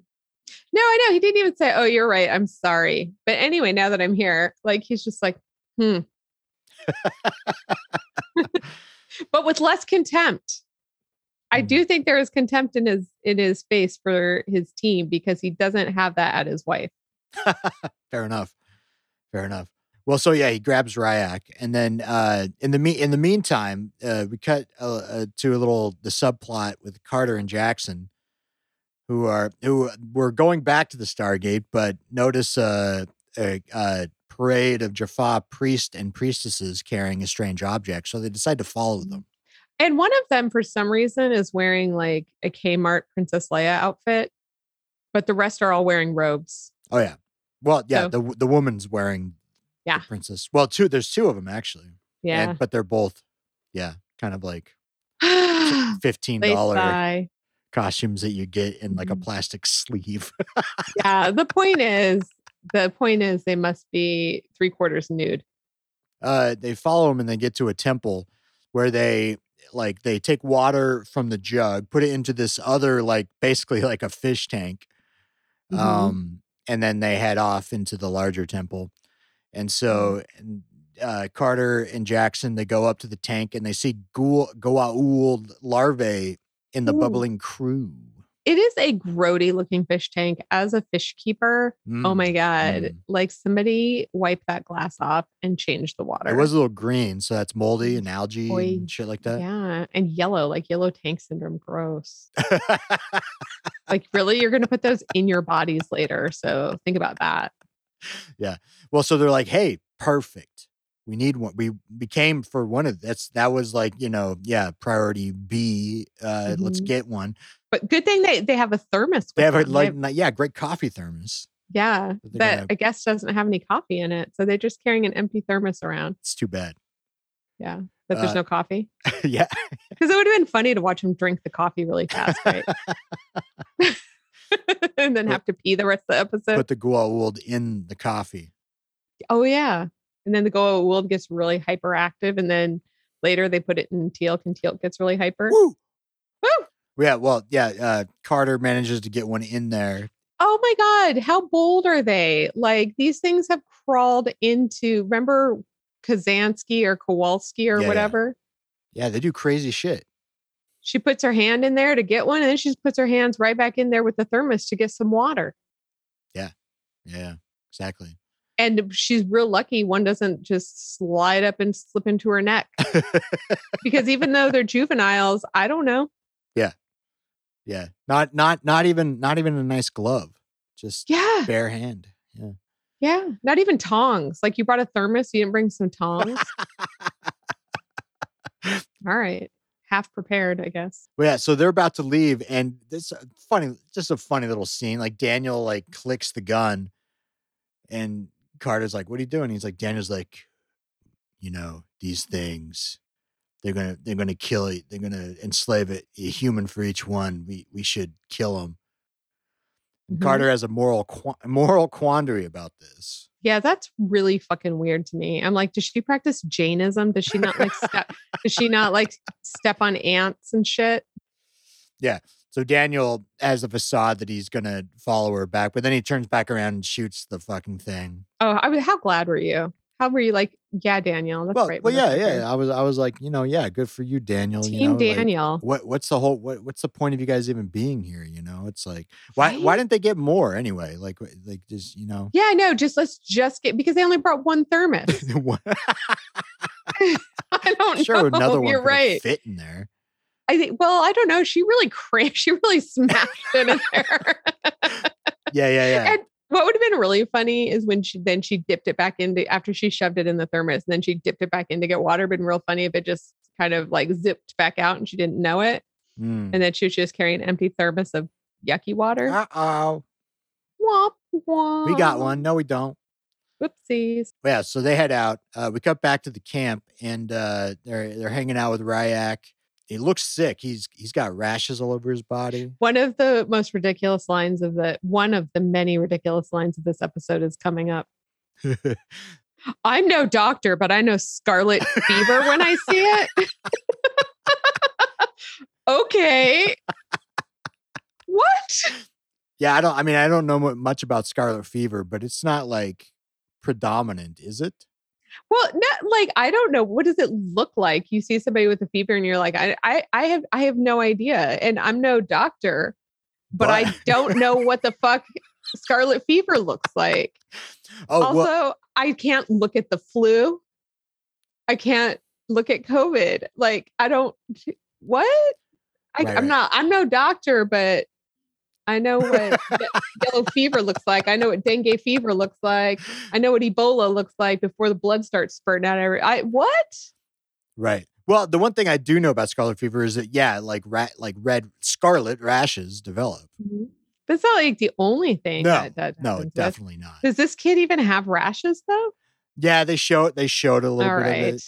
No, I know he didn't even say, "Oh, you're right. I'm sorry." But anyway, now that I'm here, like he's just like, hmm. but with less contempt. I do think there is contempt in his in his face for his team because he doesn't have that at his wife. Fair enough. Fair enough. Well, so yeah, he grabs Rya'c, and then uh, in the me- in the meantime, uh, we cut uh, uh, to a little the subplot with Carter and Jackson, who are who were going back to the Stargate, but notice uh, uh, a parade of Jaffa priests and priestesses carrying a strange object, so they decide to follow them. And one of them, for some reason, is wearing like a Kmart Princess Leia outfit, but the rest are all wearing robes. Oh yeah, well yeah, So- the the woman's wearing Yeah. princess. Well, two there's two of them actually, Yeah. and, but they're both yeah, kind of like fifteen dollar costumes that you get in like a Mhm. plastic sleeve. Yeah. The point is, the point is, they must be three quarters nude. uh, they follow him and they get to a temple where they like they take water from the jug, put it into this other like basically like a fish tank, Mhm. um, and then they head off into the larger temple. And so uh, Carter and Jackson they go up to the tank and they see Goa'uld Goa'uld larvae in the Ooh. bubbling crew. It is a grody looking fish tank. As a fish keeper, oh Mm. my god! mm. Like somebody wipe that glass off and change the water. It was a little green, so that's moldy and algae Boy, and shit like that. yeah, and yellow, like yellow tank syndrome. Gross. Like, really, you're going to put those in your bodies later. So think about that. Yeah. Well, so they're like, "Hey, perfect. We need one. We became for one of that's that was like you know yeah priority B. Uh, Let's Mhm. get one. But good thing they they have a thermos. They have a them. like ni- yeah great coffee thermos. yeah, that they're that gonna- I guess doesn't have any coffee in it, so they're just carrying an empty thermos around. It's too bad. Yeah, that there's Uh, no coffee. yeah. Because it would have been funny to watch him drink the coffee really fast, right? and then Put- have to pee the rest of the episode. Put the Goa'uld in the coffee. oh yeah, and then the Goa'uld gets really hyperactive, and then later they put it in Teal'c, and Teal'c gets really hyper. Woo! Yeah, well, yeah. Uh, Carter manages to get one in there. Oh my God, how bold are they? Like these things have crawled into. Remember Kazansky or Kawalsky or Yeah, yeah. whatever? Yeah, they do crazy shit. She puts her hand in there to get one, and then she puts her hands right back in there with the thermos to get some water. Yeah, yeah, exactly. And she's real lucky one doesn't just slide up and slip into her neck. because even though they're juveniles, I don't know. yeah, not not not even not even a nice glove. Just Yeah. bare hand. Yeah. Yeah. Not even tongs. Like you brought a thermos, you didn't bring some tongs. All right. Half prepared, I guess. Well, yeah, so they're about to leave, and this uh, funny, just a funny little scene. Like Daniel like clicks the gun, and Carter's like, "What are you doing?" He's like, Daniel's like, "You know, these things, they're gonna they're gonna kill it. They're gonna enslave it, a human for each one. We we should kill them." Mhm. Carter has a moral qua- moral quandary about this. Yeah, that's really fucking weird to me. I'm like, does she practice Jainism? Does she not like step does she not like step on ants and shit? Yeah. So Daniel has a facade that he's gonna follow her back, but then he turns back around and shoots the fucking thing. Oh, I was how glad were you? How were you like, yeah, Daniel? That's well, right. well, yeah, motherfucker." yeah. I was, I was like, you know, yeah, good for you, Daniel. you Team know, like, Daniel. what, what's the whole, what, what's the point of you guys even being here? You know, it's like, why, why didn't they get more anyway? Like, like just, you know, yeah, no, just let's just get because they only brought one thermos. I don't sure, know. another one You're right. fit in there. I think. Well, I don't know. She really cramped. She really smashed it in there. Yeah, yeah, yeah. And what would have been really funny is when she then she dipped it back into after she shoved it in the thermos, and then she dipped it back in to get water. Been real funny if it just kind of like zipped back out and she didn't know it, Mm. and then she was just carrying an empty thermos of yucky water. Uh oh, Womp womp. we got one. No, we don't. Whoopsies. Yeah, so they head out. Uh, we cut back to the camp, and uh, they're they're hanging out with Rya'c. He looks sick. He's he's got rashes all over his body. One of the most ridiculous lines of the one of the many ridiculous lines of this episode is coming up. I'm no doctor, but I know scarlet fever when I see it. okay. What? yeah, I don't. I mean, I don't know much about scarlet fever, but it's not like predominant, is it? Well, not like I don't know. What does it look like? You see somebody with a fever and you're like, I I, I have I have no idea. And I'm no doctor, but, I don't know what the fuck scarlet fever looks like. Oh, also, well, I can't look at the flu. I can't look at COVID. Like, I don't, what? I, Right, I'm right. not, I'm no doctor, but I know what yellow fever looks like. I know what dengue fever looks like. I know what Ebola looks like before the blood starts spurting out. Every, I, what? right. Well, the one thing I do know about scarlet fever is that yeah, like rat, like red scarlet rashes develop. But it's not like the only thing No, that, that No, with- definitely not. Does this kid even have rashes though? Yeah, they show it. They showed a little All bit of it.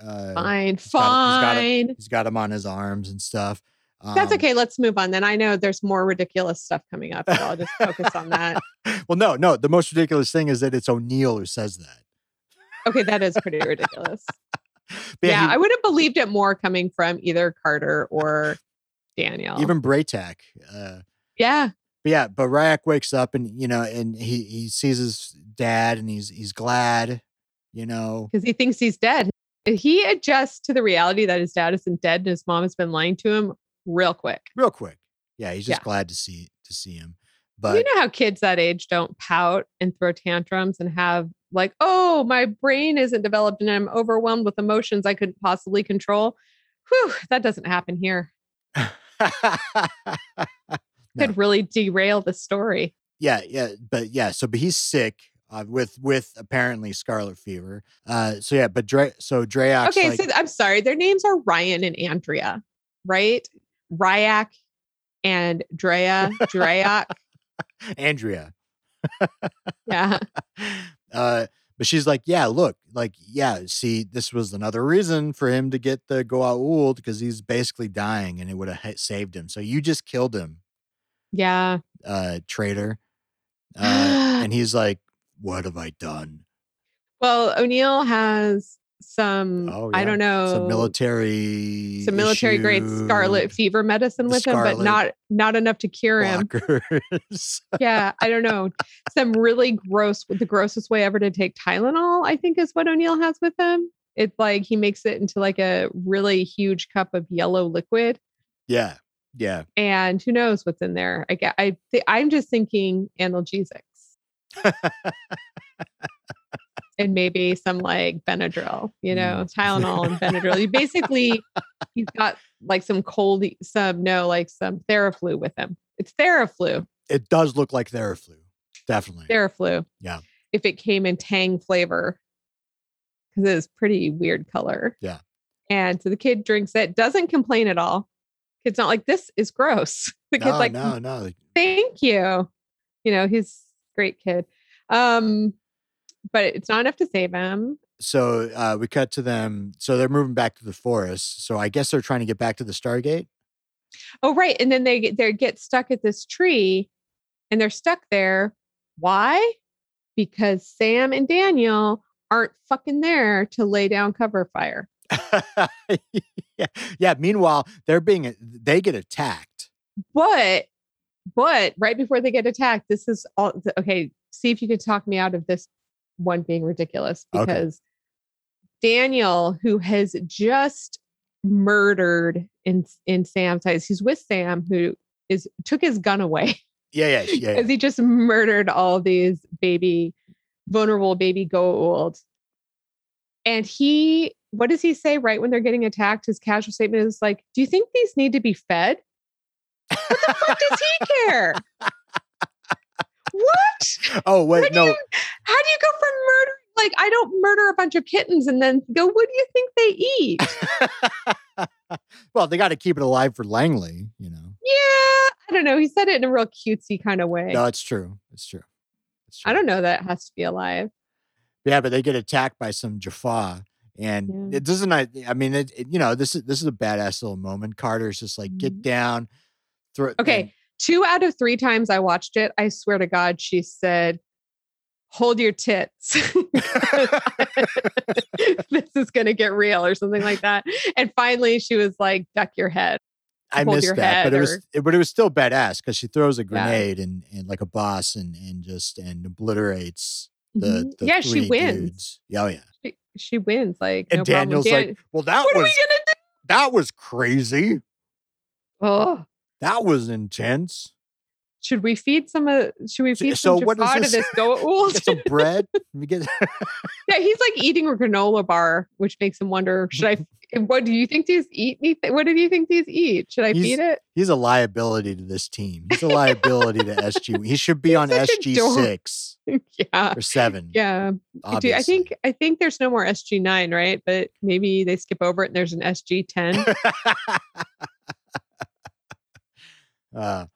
Uh, Fine. got he's got it- Fine. he's got them on his arms and stuff. That's Um, okay. Let's move on. Then I know there's more ridiculous stuff coming up. So I'll just focus on that. Well, no, no. The most ridiculous thing is that it's O'Neill who says that. Okay, that is pretty ridiculous. Yeah, he- I would have believed it more coming from either Carter or Daniel. even Bra'tac. Uh, yeah, but yeah, but Rya'c wakes up and you know, and he he sees his dad and he's he's glad, you know. because he thinks he's dead. He adjusts to the reality that his dad isn't dead and his mom has been lying to him real quick. real quick. Yeah, he's just Yeah. glad to see to see him. But you know how kids that age don't pout and throw tantrums and have like, oh, my brain isn't developed and I'm overwhelmed with emotions I couldn't possibly control. Whew, that doesn't happen here. No. Could really derail the story. yeah, yeah, but yeah. So, but he's sick. uh, with with apparently scarlet fever. Uh, so yeah, but Dre, so Drey'auc's Okay, like, so I'm sorry. Their names are Ryan and Andrea, right? Rya'c and Drea, Drey'auc. Andrea. Yeah. Uh, but she's like, yeah, look, like, yeah, see, this was another reason for him to get the Goa'uld because he's basically dying and it would have saved him. So you just killed him, Yeah. uh, traitor. Uh, and he's like, what have I done? Well, O'Neill has some, Oh, I don't know, Some military, some military grade scarlet fever medicine with him, but not not enough to cure him. yeah, I don't know. Some really gross, the grossest way ever to take Tylenol, I think, is what O'Neill has with him. It's like he makes it into like a really huge cup of yellow liquid, yeah, yeah. and who knows what's in there. I get, I, th- I'm just thinking analgesics and maybe some like Benadryl, you know, Tylenol and Benadryl. You basically, he's got like some cold, some no, like some Theraflu with him. It's Theraflu. it does look like Theraflu, definitely. Theraflu. Yeah. If it came in tang flavor, because it's pretty weird color. Yeah. And so the kid drinks it, doesn't complain at all. Kid's not like, this is gross. The kid's no, like, no, no. thank you. You know, he's a great kid. Um, but it's not enough to save him. So uh, we cut to them. So they're moving back to the forest. So I guess they're trying to get back to the Stargate. Oh, right. And then they get they get stuck at this tree and they're stuck there. Why? Because Sam and Daniel aren't fucking there to lay down cover fire. yeah. yeah. Meanwhile, they're being they get attacked. But but right before they get attacked, this is all okay. See if you can talk me out of this one being ridiculous Okay. because Daniel, who has just murdered in in Sam's eyes, he's with Sam, who is took his gun away Yeah, yeah, yeah. yeah. because he just murdered all these baby, vulnerable baby Goa'uld. And he, what does he say right when they're getting attacked? His casual statement is like, "Do you think these need to be fed?" What the fuck does he care? Oh wait, no. you- How do you go from murder? Like, I don't murder a bunch of kittens and then go, what do you think they eat? well, they got to keep it alive for Langley. You know. yeah. I don't know. He said it in a real cutesy kind of way. No, it's true. It's true. It's true. I don't know that it has to be alive. Yeah, but they get attacked by some Jaffa, and Yeah. it doesn't. I, I mean, it, it- You know, this is this is a badass little moment. Carter's just like, get Mhm. down. Throw. Okay. Two out of three times I watched it, I swear to God, she said, Hold your tits. this is going to get real or something like that. And finally, she was like, Duck your head. I missed that, but head it was it- but it was still badass because she throws a Yeah. grenade and and like a boss and and just and obliterates the, Mhm. the yeah, she wins. dudes. Yeah, Oh yeah. She, she wins. Like, And no Daniel's problem. like, well, that what are was we going to do? that was crazy. Oh, That was intense. should we feed some of, should we feed so some what is Jafar to this? this Goa'uld? Get some bread. Get. Yeah, he's like eating a granola bar, which makes him wonder, should I, what do you think these eat? anything? What do you think these eat? Should I He's- feed it? He's a liability to this team. He's a liability to SG. He should be on SG six, yeah. or seven. Yeah. Do- I think I think there's no more SG nine, right? But maybe they skip over it and there's an SG ten. Uh,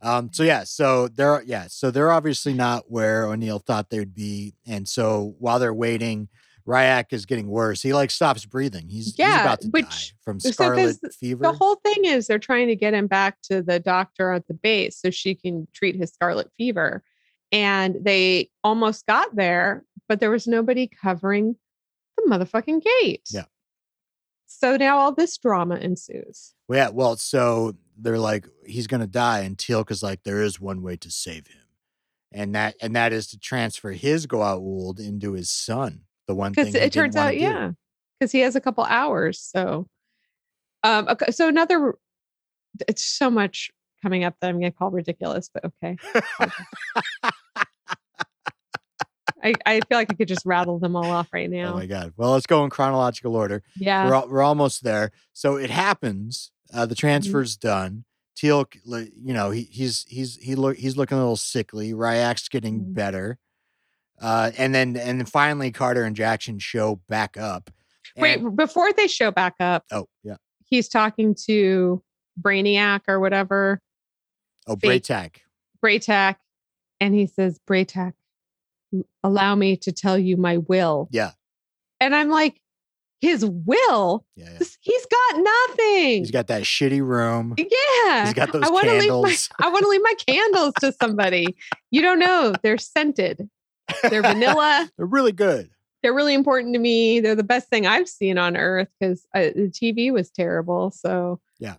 um, so yeah, so they're yeah, so they're obviously not where O'Neill thought they would be, and so while they're waiting, Rya'c is getting worse. He like stops breathing. He's, yeah, he's about to die which- from scarlet does fever. the whole thing is they're trying to get him back to the doctor at the base so she can treat his scarlet fever. And they almost got there, but there was nobody covering the motherfucking gate. Yeah. So now all this drama ensues. Well, yeah, well, so they're like, he's gonna die, and Teal'c is like, there is one way to save him, and that and that is to transfer his Goa'uld into his son. The one thing it turns out yeah because he has a couple hours so um okay, so another it's so much coming up that i'm gonna call ridiculous but okay I, I feel like i could just rattle them all off right now. Oh my god! Well, let's go in chronological order. yeah We're we're almost there. So it happens. Uh, the transfer's done. Teal'c, you know, he he's he's he look he's looking a little sickly. Rya'c's getting Mhm. better. Uh, and then and then finally Carter and Jackson show back up. Wait, before they show back up, oh yeah. he's talking to Brainiac or whatever, Oh, Bra'tac. Bra'tac, and he says, Bra'tac, allow me to tell you my will. Yeah. And I'm like, his will? Yeah, yeah. He's got nothing. He's got that shitty room. yeah. He's got those I want to leave my candles. I want to leave my candles to somebody. You don't know. They're scented. They're vanilla. They're really good. They're really important to me. They're the best thing I've seen on earth because the TV was terrible. So Yeah.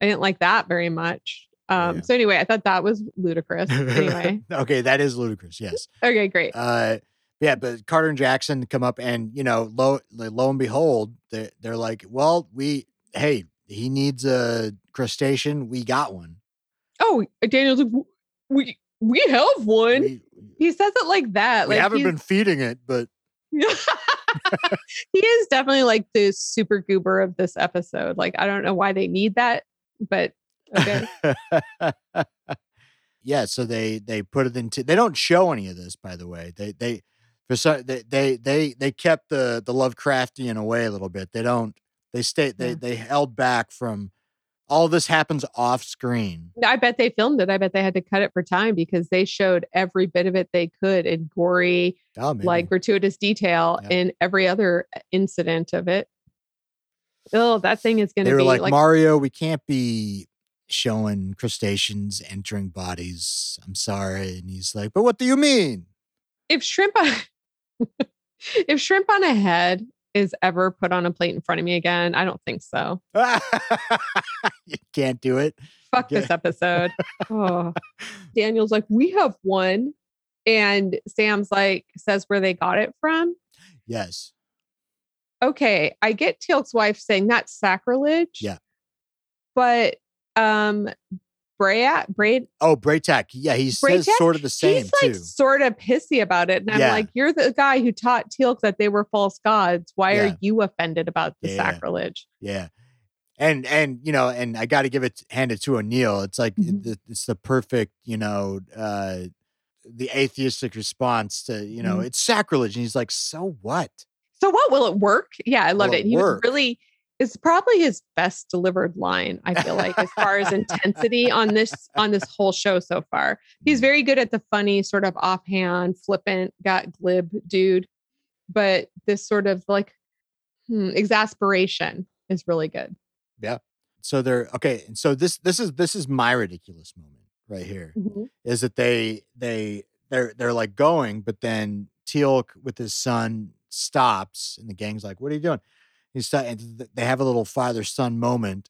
I didn't like that very much. Um, Yeah. So anyway, I thought that was ludicrous. Anyway, okay, that is ludicrous. Yes. okay, great. Uh, yeah, but Carter and Jackson come up, and you know, lo lo and behold, they're, they're like, "Well, we hey, he needs a crustacean. We got one. Oh, uh, Daniel's like, we we have one. We, he says it like that. we like haven't been feeding it, but he is definitely like the super goober of this episode. Like I don't know why they need that, but okay. yeah. So they they put it into. They don't show any of this, by the way. They they for some they they they, they kept the the Lovecraftian away a little bit. They don't. They stay. They Yeah. they held back from. All this happens off screen. I bet they filmed it. I bet they had to cut it for time because they showed every bit of it they could in gory, Oh, like gratuitous detail Yeah. in every other uh, incident of it. Oh, that thing is going to be like, like, Mario, we can't be showing crustaceans entering bodies. I'm sorry. And he's like, but what do you mean? if shrimp if shrimp on a head is ever put on a plate in front of me again, I don't think so. you can't do it. Fuck this episode. oh. Daniel's like, we have one. And Sam's like, says where they got it from. Yes. Okay, I get Teal'c's wife saying that's sacrilege. Yeah. But um Bray Braid Oh, Bra'tac. Yeah, he says sort of the same he's like too. sort of pissy about it. And I'm Yeah. like, you're the guy who taught Teal'c that they were false gods. Why Yeah. are you offended about the Yeah. sacrilege? Yeah. And and you know, and I got to give it hand it to O'Neill. It's like Mhm. it- it's the perfect, you know, uh the atheistic response to, you know, Mhm. it's sacrilege. And he's like, so what? So what will it work? Yeah, I loved Will it. it He was really it's probably his best delivered line, I feel like, as far as intensity on this on this whole show so far. He's very good at the funny, sort of offhand, flippant, got glib dude. But this sort of like hmm, exasperation is really good. Yeah. So they're okay. And so this this is this is my ridiculous moment right here. is that they they they're they're like going, but then Teal'c with his son stops, and the gang's like, "What are you doing?" He's they have a little father son moment,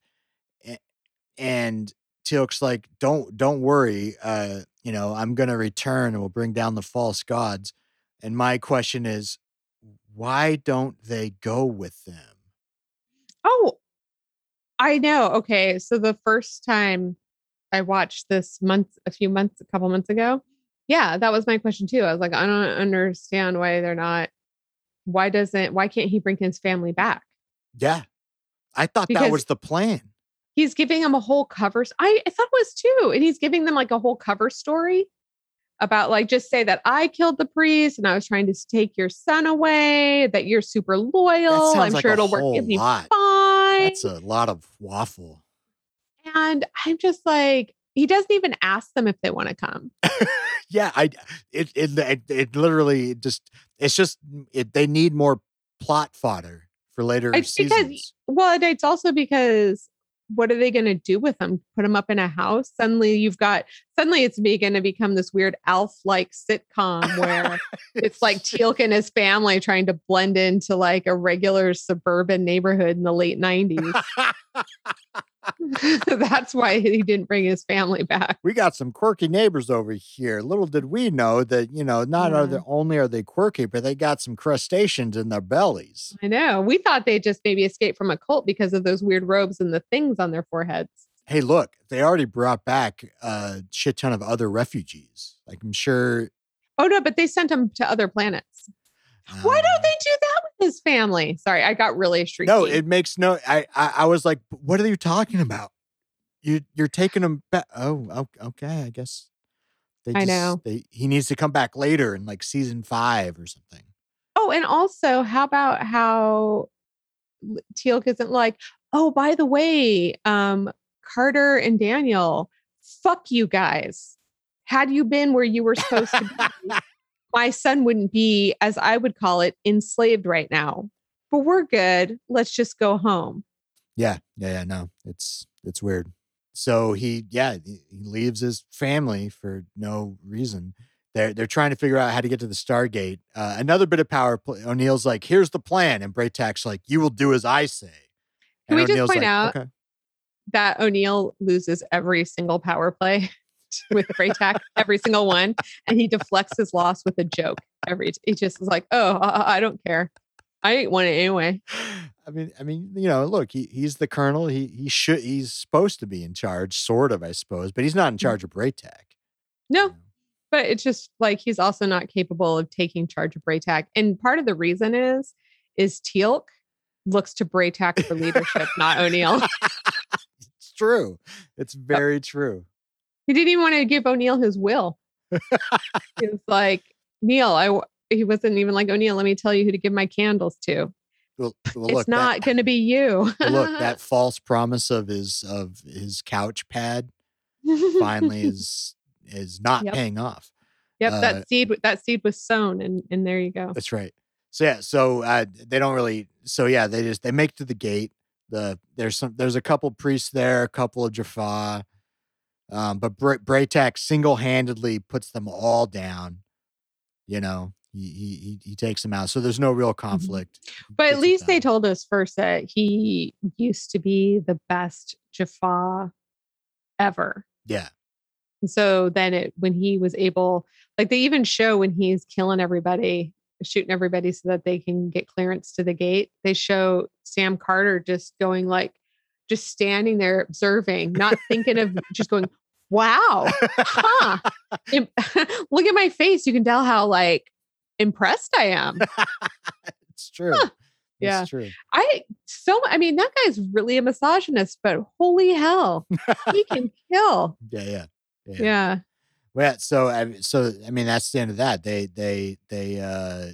and Teal'c's like, "Don't don't worry, uh, you know, I'm gonna return and we'll bring down the false gods." And my question is, why don't they go with them? Oh, I know. Okay. So the first time I watched this month, a few months, a couple months ago, yeah, that was my question too. I was like, I don't understand why they're not, why doesn't, why can't he bring his family back? Yeah, I thought that was the plan. He's giving them a whole cover. I thought it was too. And he's giving them like a whole cover story about like, just say that I killed the priest and I was trying to take your son away, that you're super loyal. I'm like sure it'll work. It'll be lot. fine. That's a lot of waffle. And I'm just like, he doesn't even ask them if they want to come. yeah i it it it, it literally just it's just it, they need more plot fodder for later It's because- seasons Well, and it's also because what are they going to do with them? Put them up in a house? Suddenly you've got, suddenly it's going to become this weird elf like sitcom where it's like Teal'c and his family trying to blend into like a regular suburban neighborhood in the late 90s. That's why he didn't bring his family back. we got some quirky neighbors over here little did we know that you know not are they only are they quirky but they got some crustaceans in their bellies I know. We thought they just maybe escaped from a cult because of those weird robes and the things on their foreheads. hey look they already brought back a shit ton of other refugees like i'm sure Oh no, but they sent them to other planets. Why um, don't they do that with his family? Sorry, I got really streaky. No, it makes no. I, I I was like, what are you talking about? You you're taking him back. Oh, okay. I guess They I just, know. They, he needs to come back later in like season five or something. Oh, and also, how about how Teal'c isn't like, oh, by the way, um, Carter and Daniel, fuck you guys. Had you been where you were supposed to be, my son wouldn't be, as I would call it, enslaved right now. But we're good. Let's just go home. Yeah, yeah, yeah. No, it's it's weird. So he, yeah, he leaves his family for no reason. They're they're trying to figure out how to get to the Stargate. Uh, another bit of power play. O'Neill's like, "Here's the plan," and Bra'tac's like, "You will do as I say." Can we And just point like, out- "Okay." That O'Neill loses every single power play with Bra'tac, every single one, and he deflects his loss with a joke. Every he just is like, "Oh, I, I don't care. I ain't won it anyway." I mean, I mean, you know, look, he he's the colonel. He he should he's supposed to be in charge, sort of, I suppose, but he's not in hmm. charge of Bra'tac. No, you know? but it's just like he's also not capable of taking charge of Bra'tac. And part of the reason is is Teal'c looks to Bra'tac for leadership, not O'Neill. it's true. It's very true. He didn't even want to give O'Neill his will. he was like, Neil, I, he wasn't even like O'Neill, let me tell you who to give my candles to. Well, well, it's not going to be you. well, look, that false promise of his of his couch pad finally is is not Yep. paying off. Yep, uh, that seed that seed was sown and and there you go. That's right. So yeah, so uh, they don't really. So yeah, they just they make to the gate. The there's some there's a couple priests there, a couple of Jaffa, um, but Bra'tac single handedly puts them all down. You know, he, he he he takes them out. So there's no real conflict. Mm-hmm. But at least they told us first that he used to be the best Jaffa ever. Yeah, And so then it when he was able, like they even show when he's killing everybody, shooting everybody so that they can get clearance to the gate. They show Sam Carter just going like just standing there observing, not thinking of just going, wow, huh. Look at my face. You can tell how like impressed I am. it's true. Yeah. It's true. I so I mean that guy's really a misogynist, but holy hell, he can kill. Yeah, yeah, yeah. Yeah. Well, so I so I mean that's the end of that. They they they uh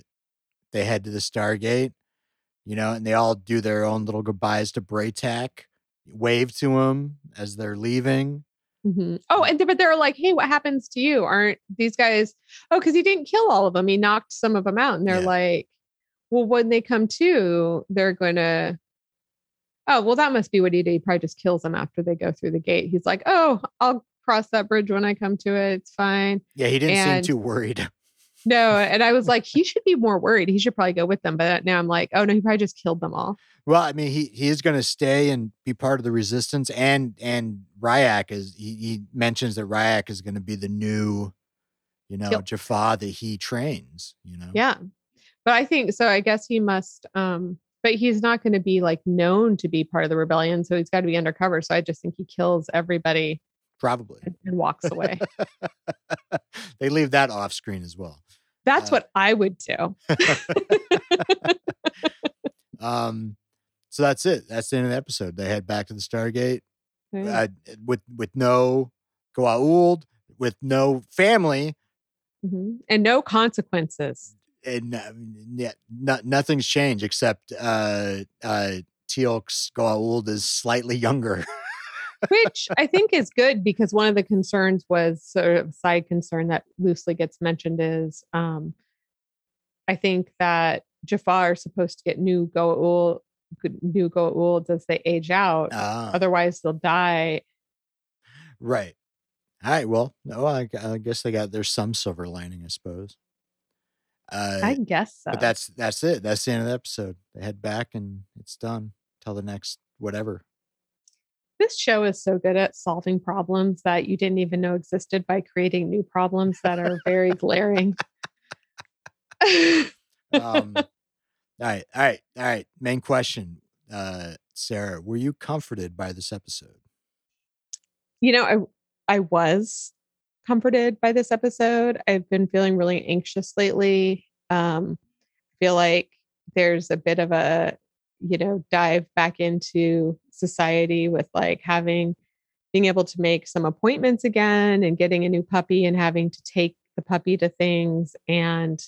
they head to the Stargate, you know, and they all do their own little goodbyes to Bra'tac, wave to him as they're leaving. Mhm. Oh, and but they're like, hey, what happens to you? Aren't these guys? Oh, because he didn't kill all of them. He knocked some of them out, and they're Yeah. like, well, when they come to, they're gonna. Oh, well, that must be what he did. He probably just kills them after they go through the gate. He's like, oh, I'll cross that bridge when I come to it. It's fine. Yeah, he didn't And- seem too worried. No, and I was like, he should be more worried. He should probably go with them. But now I'm like, oh no, he probably just killed them all. Well, I mean, he he is going to stay and be part of the resistance, and and Rya'c is he, he mentions that Rya'c is going to be the new, you know, Yep. Jaffa that he trains. You know, Yeah. But I think so. I guess he must, um, but he's not going to be like known to be part of the rebellion. So he's got to be undercover. So I just think he kills everybody probably and, and walks away. they leave that off screen as well. That's Uh, what I would do. Um, so that's it. That's the end of the episode. They head back to the Stargate Yeah. uh, with with no Goa'uld, with no family, Mhm. And no consequences. and uh, yeah, no, nothing's changed except uh, uh, Teal'c's Goa'uld is slightly younger. which I think is good because one of the concerns was sort of a side concern that loosely gets mentioned is um, I think that Jaffa are supposed to get new Goa'uld, new Goa'ulds as they age out. Ah, Otherwise, they'll die. right. All right. Well, no, I, I guess they got there's some silver lining, I suppose. Uh, I guess so. but that's that's it. That's the end of the episode. They head back and it's done till the next whatever. This show is so good at solving problems that you didn't even know existed by creating new problems that are very glaring. Um, all right, all right, all right. Main question, uh, Sarah, were you comforted by this episode? you know, I I was comforted by this episode. I've been feeling really anxious lately. Um, I feel like there's a bit of a, you know, dive back into society with like having being able to make some appointments again and getting a new puppy and having to take the puppy to things and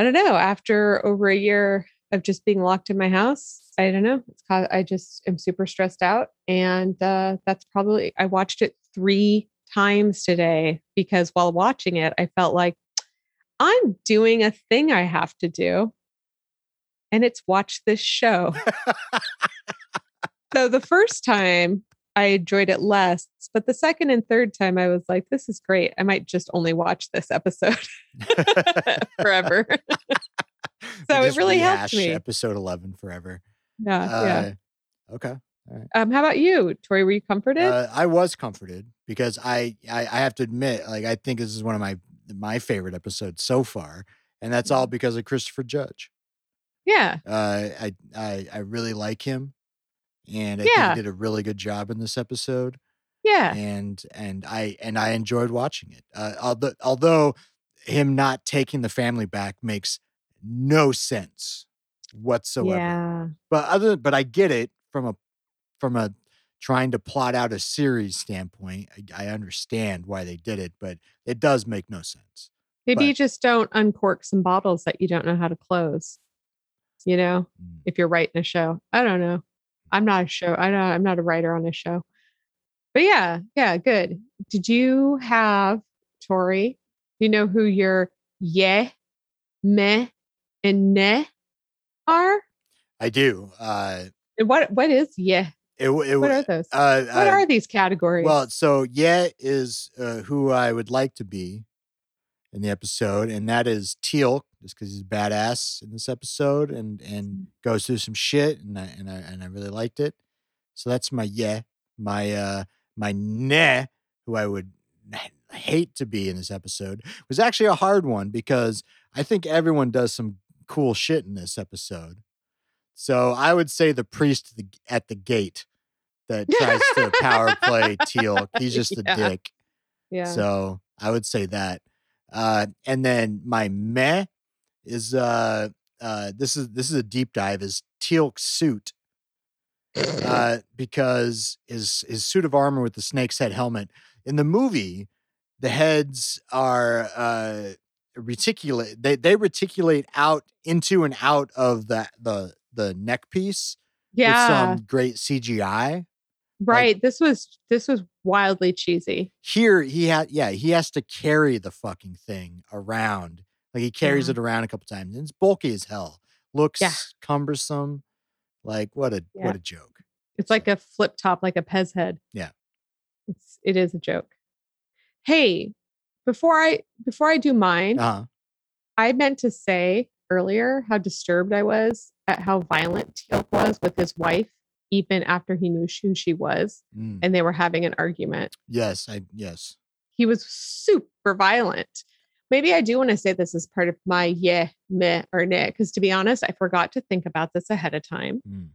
I don't know, after over a year of just being locked in my house, I don't know. It's cause I just am super stressed out. And uh, that's probably, I watched it three times today because while watching it, I felt like I'm doing a thing I have to do. And it's watch this show. so the first time I enjoyed it less, but the second and third time I was like, this is great. I might just only watch this episode forever. so it really helped me. Episode 11 forever. Yeah. Uh, yeah. Okay. Right. Um, how about you, Tori? Were you comforted? Uh, I was comforted because I, I I have to admit, like I think this is one of my my favorite episodes so far, and that's all because of Christopher Judge. yeah. Uh, I I I really like him, and I Yeah. think he did a really good job in this episode. Yeah. and and I and I enjoyed watching it. Uh, although although him not taking the family back makes no sense whatsoever. Yeah. But other but I get it from a from a trying to plot out a series standpoint. I, I understand why they did it, but it does make no sense. Maybe you just don't uncork some bottles that you don't know how to close. You know, Mm. if you're writing a show. I don't know. I'm not a show. I don't I'm not a writer on a show. But yeah, yeah, good. Did you have Tori? Do you know who your yeah, meh, and ne are? I do. Uh, what what is yeah? it it What are those? uh, what uh, are these categories? Well, so yeah is uh, who I would like to be in the episode, and that is Teal'c, just because he's badass in this episode and and goes through some shit, and I and I and I really liked it. So that's my yeah, my uh my nah, who I would hate to be in this episode was actually a hard one because I think everyone does some cool shit in this episode. So I would say the priest at the, gate that tries to power play Teal'c. He's just a dick. yeah. So I would say that. Uh, and then my meh is uh, uh, this is this is a deep dive is Teal'c's suit. Uh, because his his suit of armor with the snake's head helmet in the movie, the heads are uh reticulate. They they reticulate out into and out of the the the neck piece yeah. with some great CGI. Right. this was this was wildly cheesy. Here he had yeah, he has to carry the fucking thing around. Like he carries Yeah. it around a couple times. And it's bulky as hell. Looks Yeah. cumbersome. Like what a Yeah. what a joke. It's like a flip top, like a Pez head. Yeah. It's it is a joke. Hey, before I before I do mine, Uh-huh. I meant to say earlier how disturbed I was at how violent Teal'c was with his wife, even after he knew who she was, Mm. and they were having an argument. Yes, I yes. He was super violent. Maybe I do want to say this as part of my yeah, meh, or nah, because to be honest, I forgot to think about this ahead of time. Mm.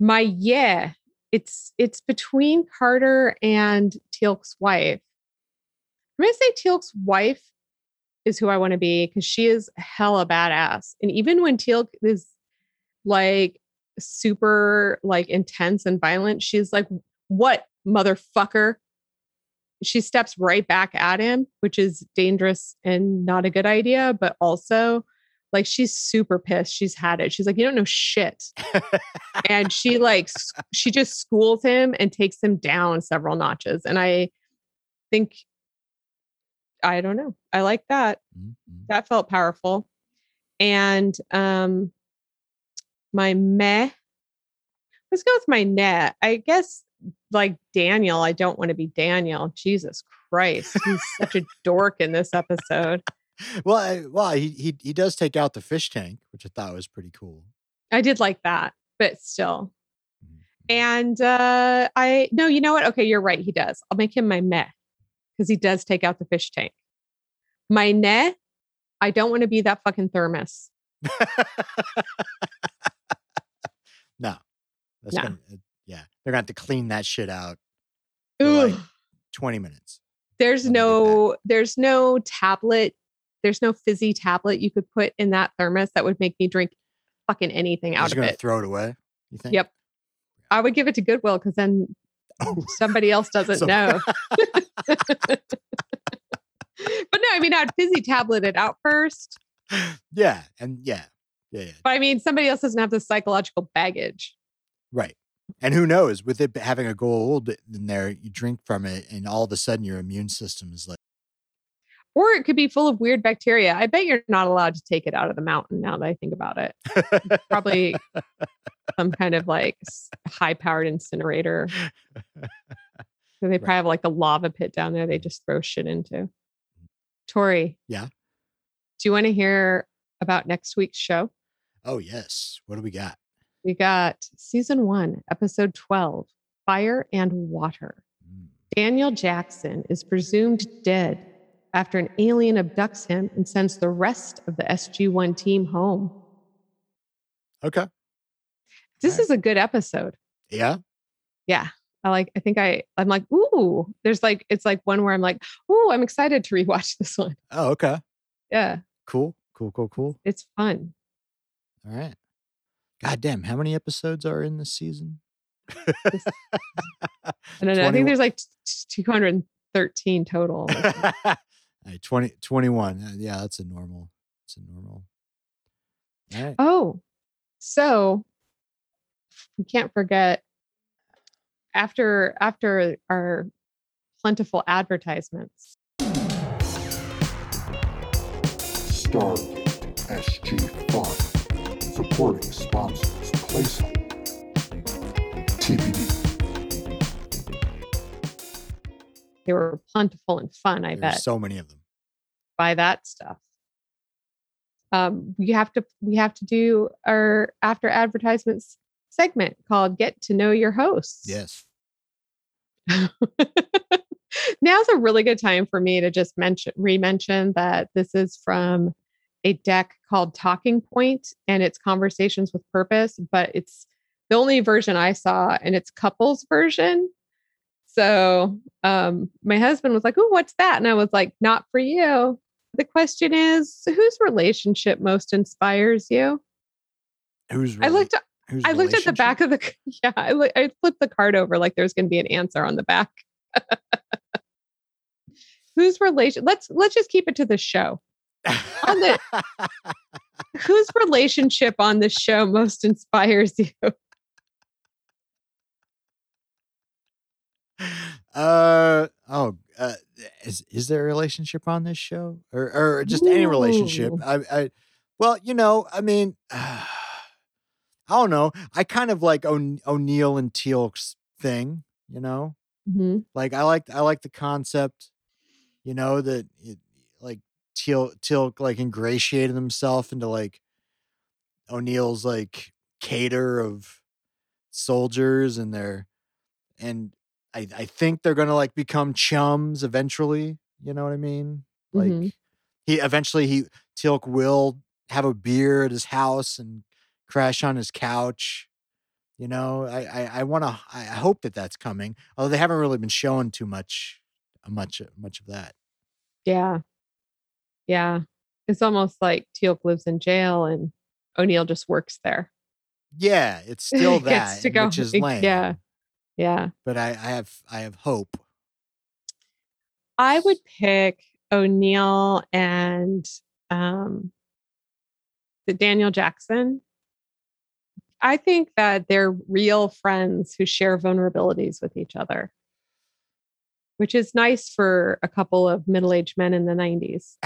my yeah it's it's between carter and teal'c's wife i'm gonna say teal'c's wife is who i want to be because she is hella badass and even when teal'c is like super like intense and violent she's like what motherfucker? She steps right back at him which is dangerous and not a good idea but also like she's super pissed she's had it. She's like you don't know shit. And she like she just schools him and takes him down several notches and i think i don't know. I like that. Mm, mm. that felt powerful. And um my meh let's go with my net i guess like daniel i don't want to be daniel jesus christ he's such a dork in this episode Well, I, well, he, he he does take out the fish tank, which I thought was pretty cool. i did like that but still Mhm. And uh I no, you know what? Okay, you're right. He does. I'll make him my meh because he does take out the fish tank. My ne, I don't want to be that fucking thermos. no, that's No. gonna uh, yeah, they're gonna have to clean that shit out like twenty minutes. There's let me get no there's no tablet, there's no fizzy tablet you could put in that thermos that would make me drink fucking anything You're out just of gonna it. throw it away. You think? Yep. I would give it to Goodwill because then Oh. somebody else doesn't So- know. but no, I mean, I'd fizzy tablet it out first. yeah, and yeah, yeah, yeah, But I mean, somebody else doesn't have the psychological baggage. right. And who knows? With it having a Goa'uld in there, you drink from it, and all of a sudden your immune system is like, Or it could be full of weird bacteria. I bet you're not allowed to take it out of the mountain now that I think about it. Probably some kind of like high powered incinerator. So they Right. probably have like a lava pit down there they mm. just throw shit into. Tori. Yeah? Do you want to hear about next week's show? Oh yes. What do we got? We got season one, episode 12 Fire and Water. Mm. Daniel Jackson is presumed dead after an alien abducts him and sends the rest of the SG1 team home. Okay. This Alright. is a good episode. Yeah. Yeah. I like, I think I, I'm like, ooh, there's like, it's like one where I'm like, ooh, I'm excited to rewatch this one. Oh, okay. Yeah. Cool. Cool. Cool. Cool. It's fun. All right. God damn, how many episodes are in this season? I don't know. I think there's like 213 total. All right, 20, 21. Uh, Yeah, that's a normal. It's a normal. All right. Oh, so we can't forget after after our plentiful advertisements. Stargate SG5. Supporting sponsors placeholder. TBD. They were plentiful and fun, I There's bet, so many of them. Buy that stuff. Um, we have to we have to do our after advertisements segment called Get to Know Your Hosts. Yes. Now's a really good time for me to just mention re-mention that this is from a deck called Talking Point and it's Conversations with Purpose, but it's the only version I saw and it's couples version. So um my husband was like, Oh, what's that? And I was like, not for you. The question is, whose relationship most inspires you? Who's I looked whose I looked at the back of the yeah, I, I flipped the card over like there's going to be an answer on the back. Whose relation? Let's let's just keep it to the show. The- Whose relationship on this show most inspires you? uh oh uh, is is there a relationship on this show? Or or just any relationship? I i well you know i mean i don't know. I kind of like o- o'neill and teal'c's thing you know? Mhm. like i like i like the concept you know that it, like teal'c teal'c like ingratiated himself into like o'neill's like cater of soldiers and their and i i think they're gonna like become chums eventually you know what i mean? Like Mhm. he eventually he teal'c will have a beer at his house and crash on his couch you know? I i, I want to i hope that that's coming although they haven't really been showing too much much much of that. Yeah, yeah. It's almost like Teal'c lives in jail and O'Neill just works there. yeah it's still that go- which is lame yeah. Yeah. but i i have i have hope I would pick O'Neill and um, the Daniel Jackson. I think that they're real friends who share vulnerabilities with each other, which is nice for a couple of middle aged men in the 90s.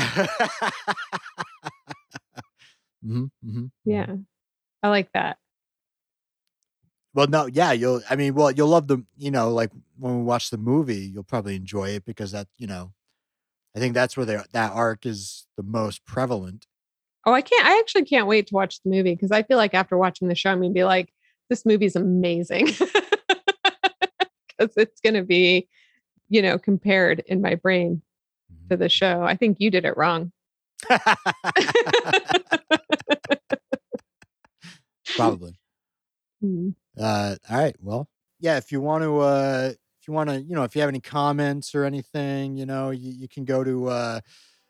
hmm hmm Yeah. I like that. Well, no, yeah, you'll. I mean, well, you'll love the. You know, like when we watch the movie, you'll probably enjoy it because that. You know, I think that's where that arc is the most prevalent. Oh, I can't, I actually can't wait to watch the movie because I feel like after watching the show, I'm going to be like, this movie's amazing. Because it's going to be, you know, compared in my brain to the show. I think you did it wrong. probably. Mm. Uh, all right. Well, yeah. If you want to, uh, if you want to, you know, if you have any comments or anything, you know, you, you can go to uh,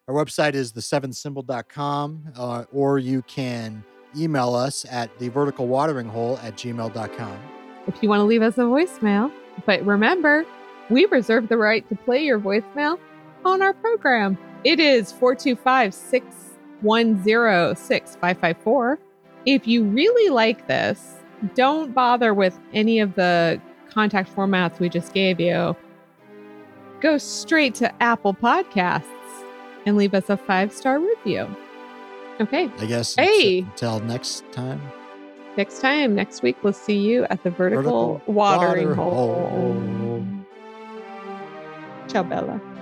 our website is the seventh symbol.com, uh, or you can email us at the vertical watering hole at gmail.com. If you want to leave us a voicemail, But remember, we reserve the right to play your voicemail on our program. It is 425 610 6554. If you really like this, don't bother with any of the contact formats we just gave you. Go straight to Apple Podcasts and leave us a five star review. Okay, I guess. Hey. Until next time. next time, next week, we'll see you at the vertical, Vertical watering water hole. hole. Ciao, Bella.